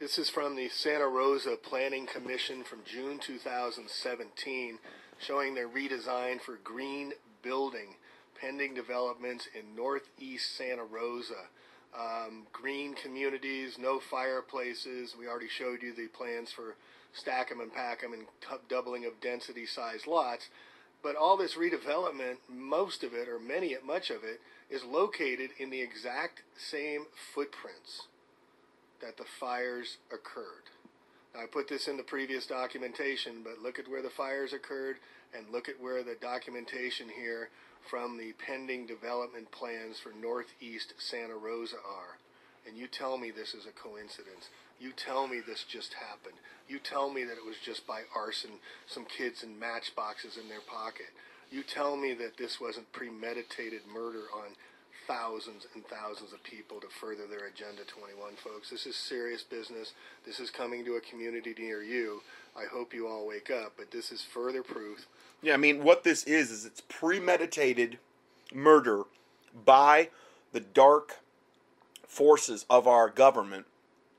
Speaker 2: This is from the Santa Rosa Planning Commission from June 2017, showing their redesign for green building pending developments in northeast Santa Rosa um, green communities, no fireplaces. We already showed you the plans for stack 'em and pack 'em and doubling of density size lots. But all this redevelopment, most of it, or many, much of it, is located in the exact same footprints that the fires occurred. Now, I put this in the previous documentation, but look at where the fires occurred and look at where the documentation here from the pending development plans for northeast Santa Rosa are. And you tell me this is a coincidence. You tell me this just happened. You tell me that it was just by arson, some kids in matchboxes in their pocket. You tell me that this wasn't premeditated murder on thousands and thousands of people to further their Agenda 21, folks. This is serious business. This is coming to a community near you. I hope you all wake up, but this is further proof
Speaker 1: yeah, I mean, what this is is it's premeditated murder by the dark forces of our government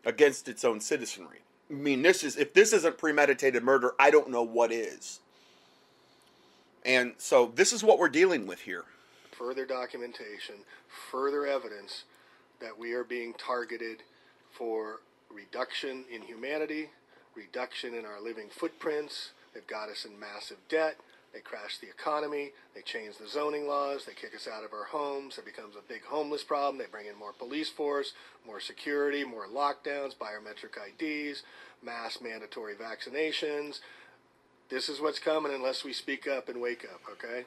Speaker 1: against its own citizenry. I mean, this is if this isn't premeditated murder, I don't know what is. And so this is what we're dealing with here.
Speaker 2: Further documentation, further evidence that we are being targeted for reduction in humanity, reduction in our living footprints. They've got us in massive debt they crash the economy, they change the zoning laws, they kick us out of our homes, it becomes a big homeless problem, they bring in more police force, more security, more lockdowns, biometric IDs, mass mandatory vaccinations. This is what's coming unless we speak up and wake up, okay?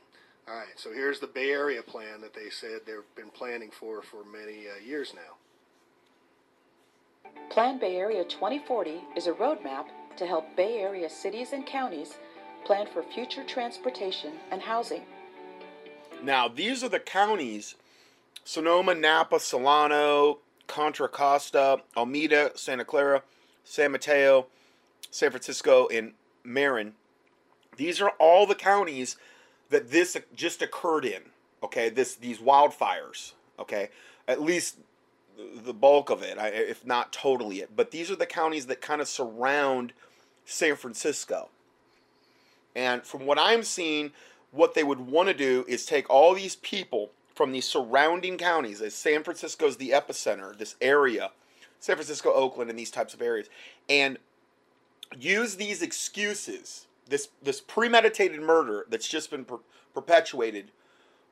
Speaker 2: All right, so here's the Bay Area plan that they said they've been planning for for many uh, years now.
Speaker 3: Plan Bay Area 2040 is a roadmap to help Bay Area cities and counties plan for future transportation and housing.
Speaker 1: Now, these are the counties Sonoma, Napa, Solano, Contra Costa, Alameda, Santa Clara, San Mateo, San Francisco, and Marin. These are all the counties that this just occurred in. Okay, this these wildfires. Okay, at least the bulk of it, if not totally it. But these are the counties that kind of surround San Francisco. And from what I'm seeing, what they would want to do is take all these people from these surrounding counties, as San Francisco is the epicenter, this area, San Francisco, Oakland, and these types of areas, and use these excuses, this this premeditated murder that's just been per- perpetuated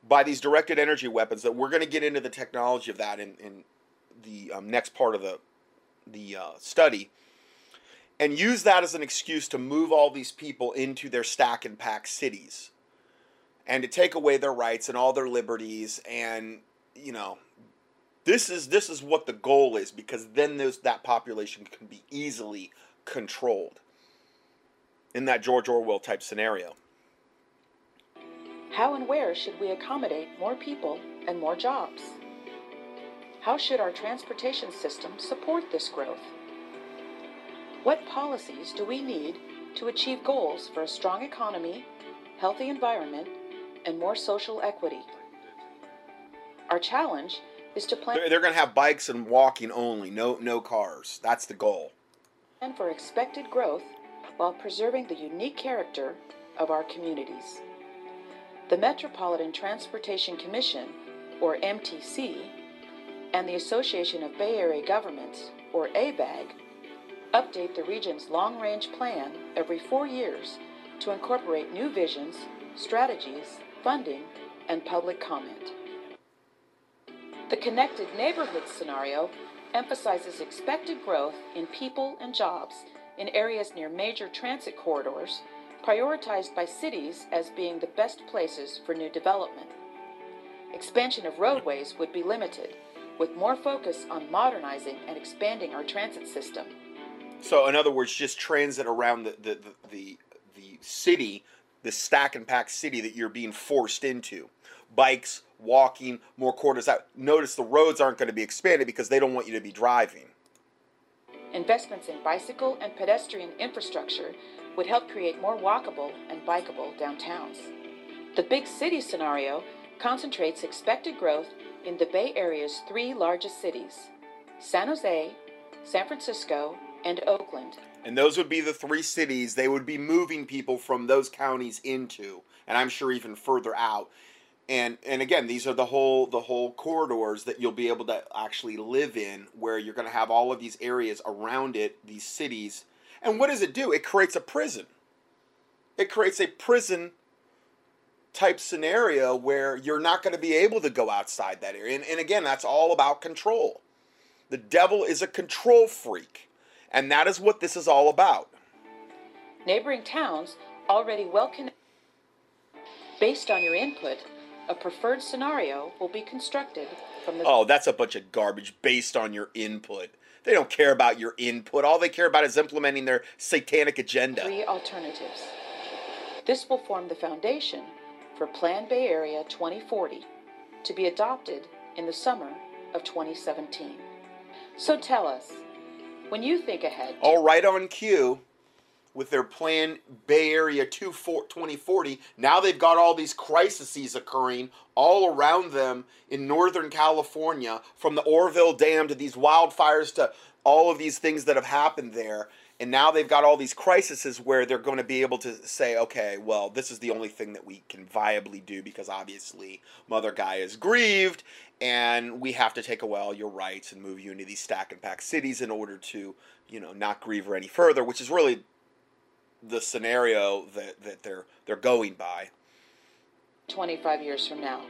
Speaker 1: by these directed energy weapons. That we're going to get into the technology of that in, in the um, next part of the the uh, study, and use that as an excuse to move all these people into their stack and pack cities, and to take away their rights and all their liberties, and you know, this is this is what the goal is because then those that population can be easily controlled in that George Orwell type scenario.
Speaker 3: How and where should we accommodate more people and more jobs? How should our transportation system support this growth? What policies do we need to achieve goals for a strong economy, healthy environment, and more social equity? Our challenge is to plan.
Speaker 1: They're, they're going to have bikes and walking only, no no cars. That's the goal.
Speaker 3: And for expected growth while preserving the unique character of our communities. The Metropolitan Transportation Commission, or MTC, and the Association of Bay Area Governments, or ABAG, update the region's long range plan every four years to incorporate new visions, strategies, funding, and public comment. The Connected Neighborhoods scenario emphasizes expected growth in people and jobs in areas near major transit corridors, prioritized by cities as being the best places for new development. Expansion of roadways would be limited with more focus on modernizing and expanding our transit system.
Speaker 1: So, in other words, just transit around the, the, the, the, the city, the stack and pack city that you're being forced into. Bikes, walking, more quarters out. Notice the roads aren't going to be expanded because they don't want you to be driving.
Speaker 3: Investments in bicycle and pedestrian infrastructure would help create more walkable and bikeable downtowns. The big city scenario concentrates expected growth in the Bay Area's three largest cities San Jose, San Francisco, and Oakland.
Speaker 1: And those would be the three cities they would be moving people from those counties into, and I'm sure even further out. And and again, these are the whole the whole corridors that you'll be able to actually live in where you're going to have all of these areas around it, these cities. And what does it do? It creates a prison. It creates a prison type scenario where you're not going to be able to go outside that area. And, and again, that's all about control. The devil is a control freak. And that is what this is all about.
Speaker 3: Neighboring towns already well connected. Based on your input, a preferred scenario will be constructed from the.
Speaker 1: Oh, that's a bunch of garbage based on your input. They don't care about your input. All they care about is implementing their satanic agenda.
Speaker 3: Three alternatives. This will form the foundation for Plan Bay Area 2040 to be adopted in the summer of 2017. So tell us, when you think ahead.
Speaker 1: All right on cue with their Plan Bay Area 2040, now they've got all these crises occurring all around them in Northern California, from the Oroville Dam to these wildfires to all of these things that have happened there and now they've got all these crises where they're going to be able to say okay well this is the only thing that we can viably do because obviously mother Gaia is grieved and we have to take away all your rights and move you into these stack and pack cities in order to you know not grieve her any further which is really the scenario that, that they're they're going by.
Speaker 3: 25 years from now.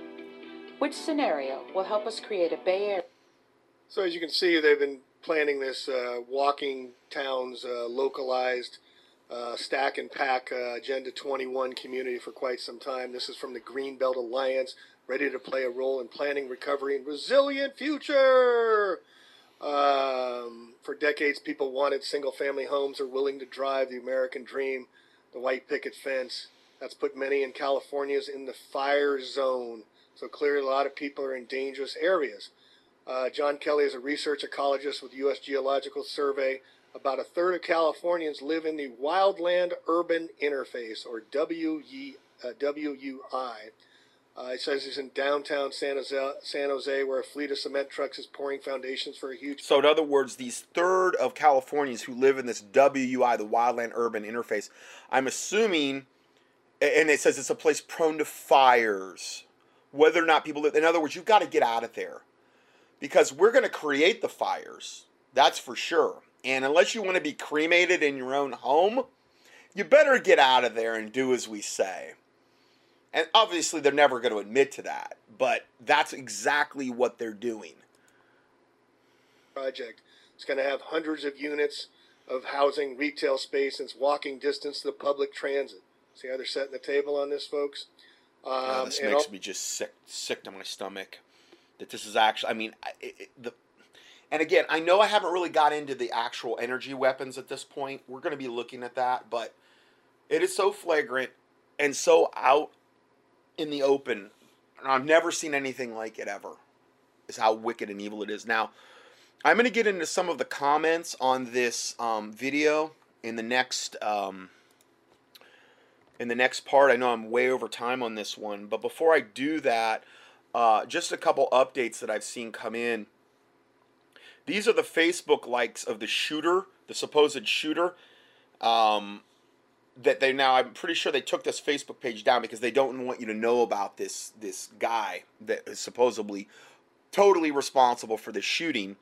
Speaker 3: Which scenario will help us create a Bay Area?
Speaker 2: So as you can see, they've been planning this uh, walking towns uh, localized uh, stack and pack uh, Agenda 21 community for quite some time. This is from the Greenbelt Alliance, ready to play a role in planning, recovery, and resilient future. Um, for decades, people wanted single family homes are willing to drive the American dream, the white picket fence. That's put many in California's in the fire zone. So clearly, a lot of people are in dangerous areas. Uh, Jon Keeley is a research ecologist with U.S. Geological Survey. About a third of Californians live in the wildland urban interface, or WUI. Uh, says he's in downtown San Jose, San Jose, where a fleet of cement trucks is pouring foundations for a huge.
Speaker 1: So, in other words, these third of Californians who live in this WUI, the Wildland Urban Interface, I'm assuming, and it says it's a place prone to fires. Whether or not people live, in other words, you've got to get out of there because we're going to create the fires. That's for sure. And unless you want to be cremated in your own home, you better get out of there and do as we say. And obviously, they're never going to admit to that, but that's exactly what they're doing.
Speaker 2: Project. It's going to have hundreds of units of housing, retail space, and it's walking distance to the public transit. See how they're setting the table on this, folks?
Speaker 1: Um, no, this makes me just sick, sick to my stomach. That this is actually, I mean, it, it, the, and again, I know I haven't really got into the actual energy weapons at this point. We're going to be looking at that, but it is so flagrant and so out in the open. And I've never seen anything like it ever. Is how wicked and evil it is. Now, I'm going to get into some of the comments on this um, video in the next um, in the next part. I know I'm way over time on this one, but before I do that, uh, just a couple updates that I've seen come in. These are the Facebook likes of the shooter, the supposed shooter. Um, that they now I'm pretty sure they took this Facebook page down because they don't want you to know about this this guy that is supposedly totally responsible for the shooting.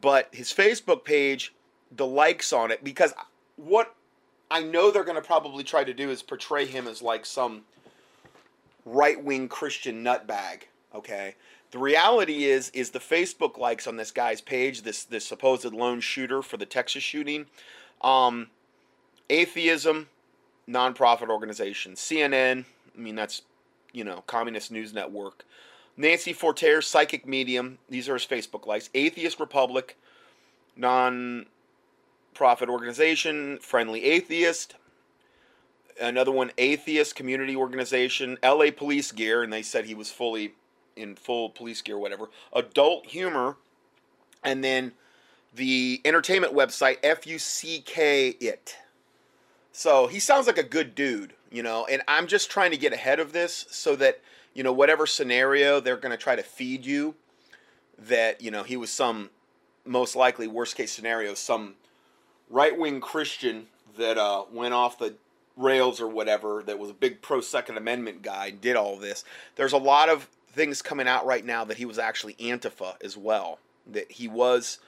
Speaker 1: But his Facebook page, the likes on it, because what I know they're going to probably try to do is portray him as like some right wing Christian nutbag. Okay, the reality is is the Facebook likes on this guy's page, this this supposed lone shooter for the Texas shooting, um, atheism, nonprofit organization. CNN, I mean, that's, you know, Communist News Network. Nancy Forterre, Psychic Medium, these are his Facebook likes. Atheist Republic, non-profit organization, Friendly Atheist. Another one, Atheist Community Organization, LA Police Gear, and they said he was fully in full police gear, whatever. Adult Humor, and then the entertainment website, FUCK It. So he sounds like a good dude, you know, and I'm just trying to get ahead of this so that, you know, whatever scenario they're going to try to feed you, that, you know, he was some, most likely, worst case scenario, some right wing Christian that uh, went off the rails or whatever, that was a big pro Second Amendment guy, did all this. There's a lot of things coming out right now that he was actually Antifa as well, that he was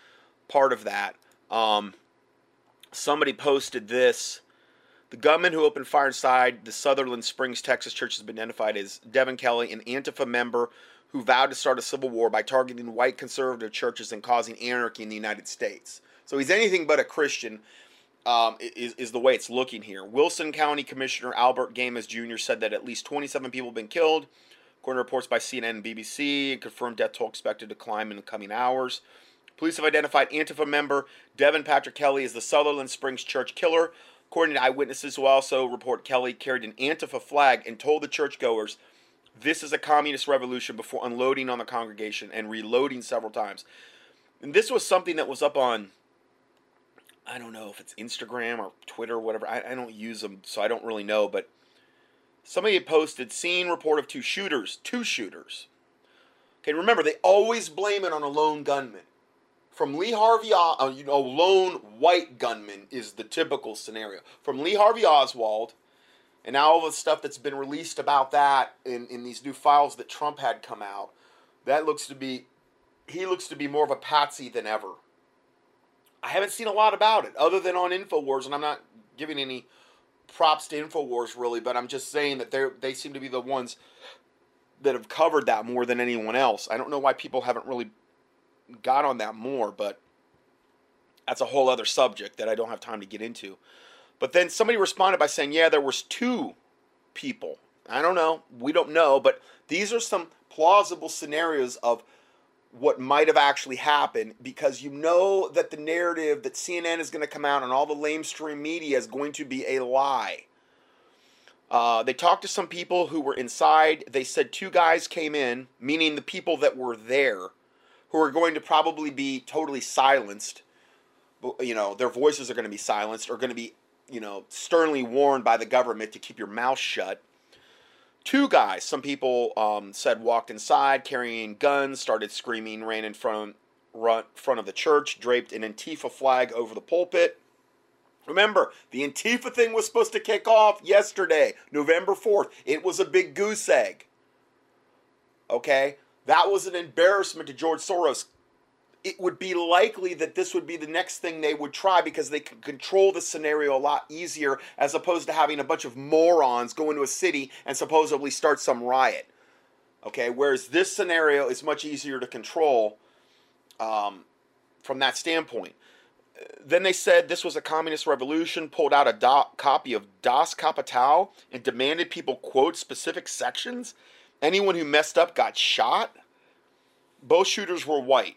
Speaker 1: part of that. Um, somebody posted this the gunman who opened fire inside the Sutherland Springs, Texas church has been identified as Devin Kelley, an Antifa member who vowed to start a civil war by targeting white conservative churches and causing anarchy in the United States. So he's anything but a Christian, um, is, is the way it's looking here. Wilson County Commissioner Albert Gamez Jr. said that at least 27 people have been killed, according to reports by CNN and BBC, and confirmed death toll expected to climb in the coming hours. Police have identified Antifa member Devin Patrick Kelley as the Sutherland Springs church killer According to eyewitnesses who also report Kelley carried an Antifa flag and told the churchgoers, This is a communist revolution before unloading on the congregation and reloading several times. And this was something that was up on, I don't know if it's Instagram or Twitter or whatever. I, I don't use them, so I don't really know. But somebody had posted, scene report of two shooters. Two shooters. Okay, remember, they always blame it on a lone gunman from Lee Harvey, uh, you know, lone white gunman is the typical scenario. From Lee Harvey Oswald, and now all the stuff that's been released about that in, in these new files that Trump had come out, that looks to be, he looks to be more of a patsy than ever. I haven't seen a lot about it other than on InfoWars, and I'm not giving any props to Infowars really, but I'm just saying that they they seem to be the ones that have covered that more than anyone else. I don't know why people haven't really got on that more, but that's a whole other subject that I don't have time to get into. But then somebody responded by saying, "Yeah, there was two people." I don't know. We don't know, but these are some plausible scenarios of what might have actually happened because you know that the narrative that CNN is going to come out and all the lamestream media is going to be a lie. Uh, they talked to some people who were inside. They said two guys came in, meaning the people that were there, who are going to probably be totally silenced. You know, their voices are going to be silenced or going to be, you know, sternly warned by the government to keep your mouth shut two guys, some people um, said, walked inside carrying guns, started screaming, ran in front, run, front of the church, draped an Antifa flag over the pulpit. Remember, the Antifa thing was supposed to kick off yesterday, November 4th. It was a big goose egg. Okay? That was an embarrassment to George Soros it would be likely that this would be the next thing they would try because they could control the scenario a lot easier as opposed to having a bunch of morons go into a city and supposedly start some riot. Okay, whereas this scenario is much easier to control um, from that standpoint. Then they said this was a communist revolution, pulled out a do- copy of Das Kapital and demanded people quote specific sections. Anyone who messed up got shot. Both shooters were white.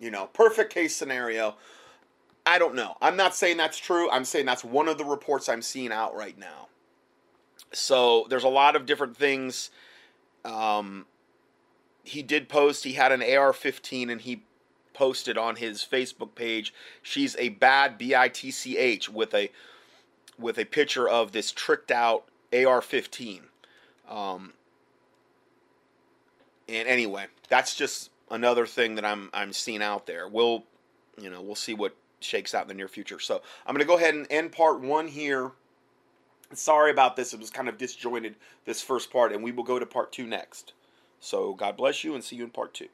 Speaker 1: You know, perfect case scenario. I don't know. I'm not saying that's true. I'm saying that's one of the reports I'm seeing out right now. So there's a lot of different things. Um, he did post, he had an AR 15 and he posted on his Facebook page, she's a bad B I T C H with a with a picture of this tricked out AR 15. Um, and anyway, that's just another thing that I'm I'm seeing out there. We'll you know we'll see what shakes out in the near future. So I'm going to go ahead and end part one here. Sorry about this; it was kind of disjointed this first part, and we will go to part two next. So God bless you, and see you in part two.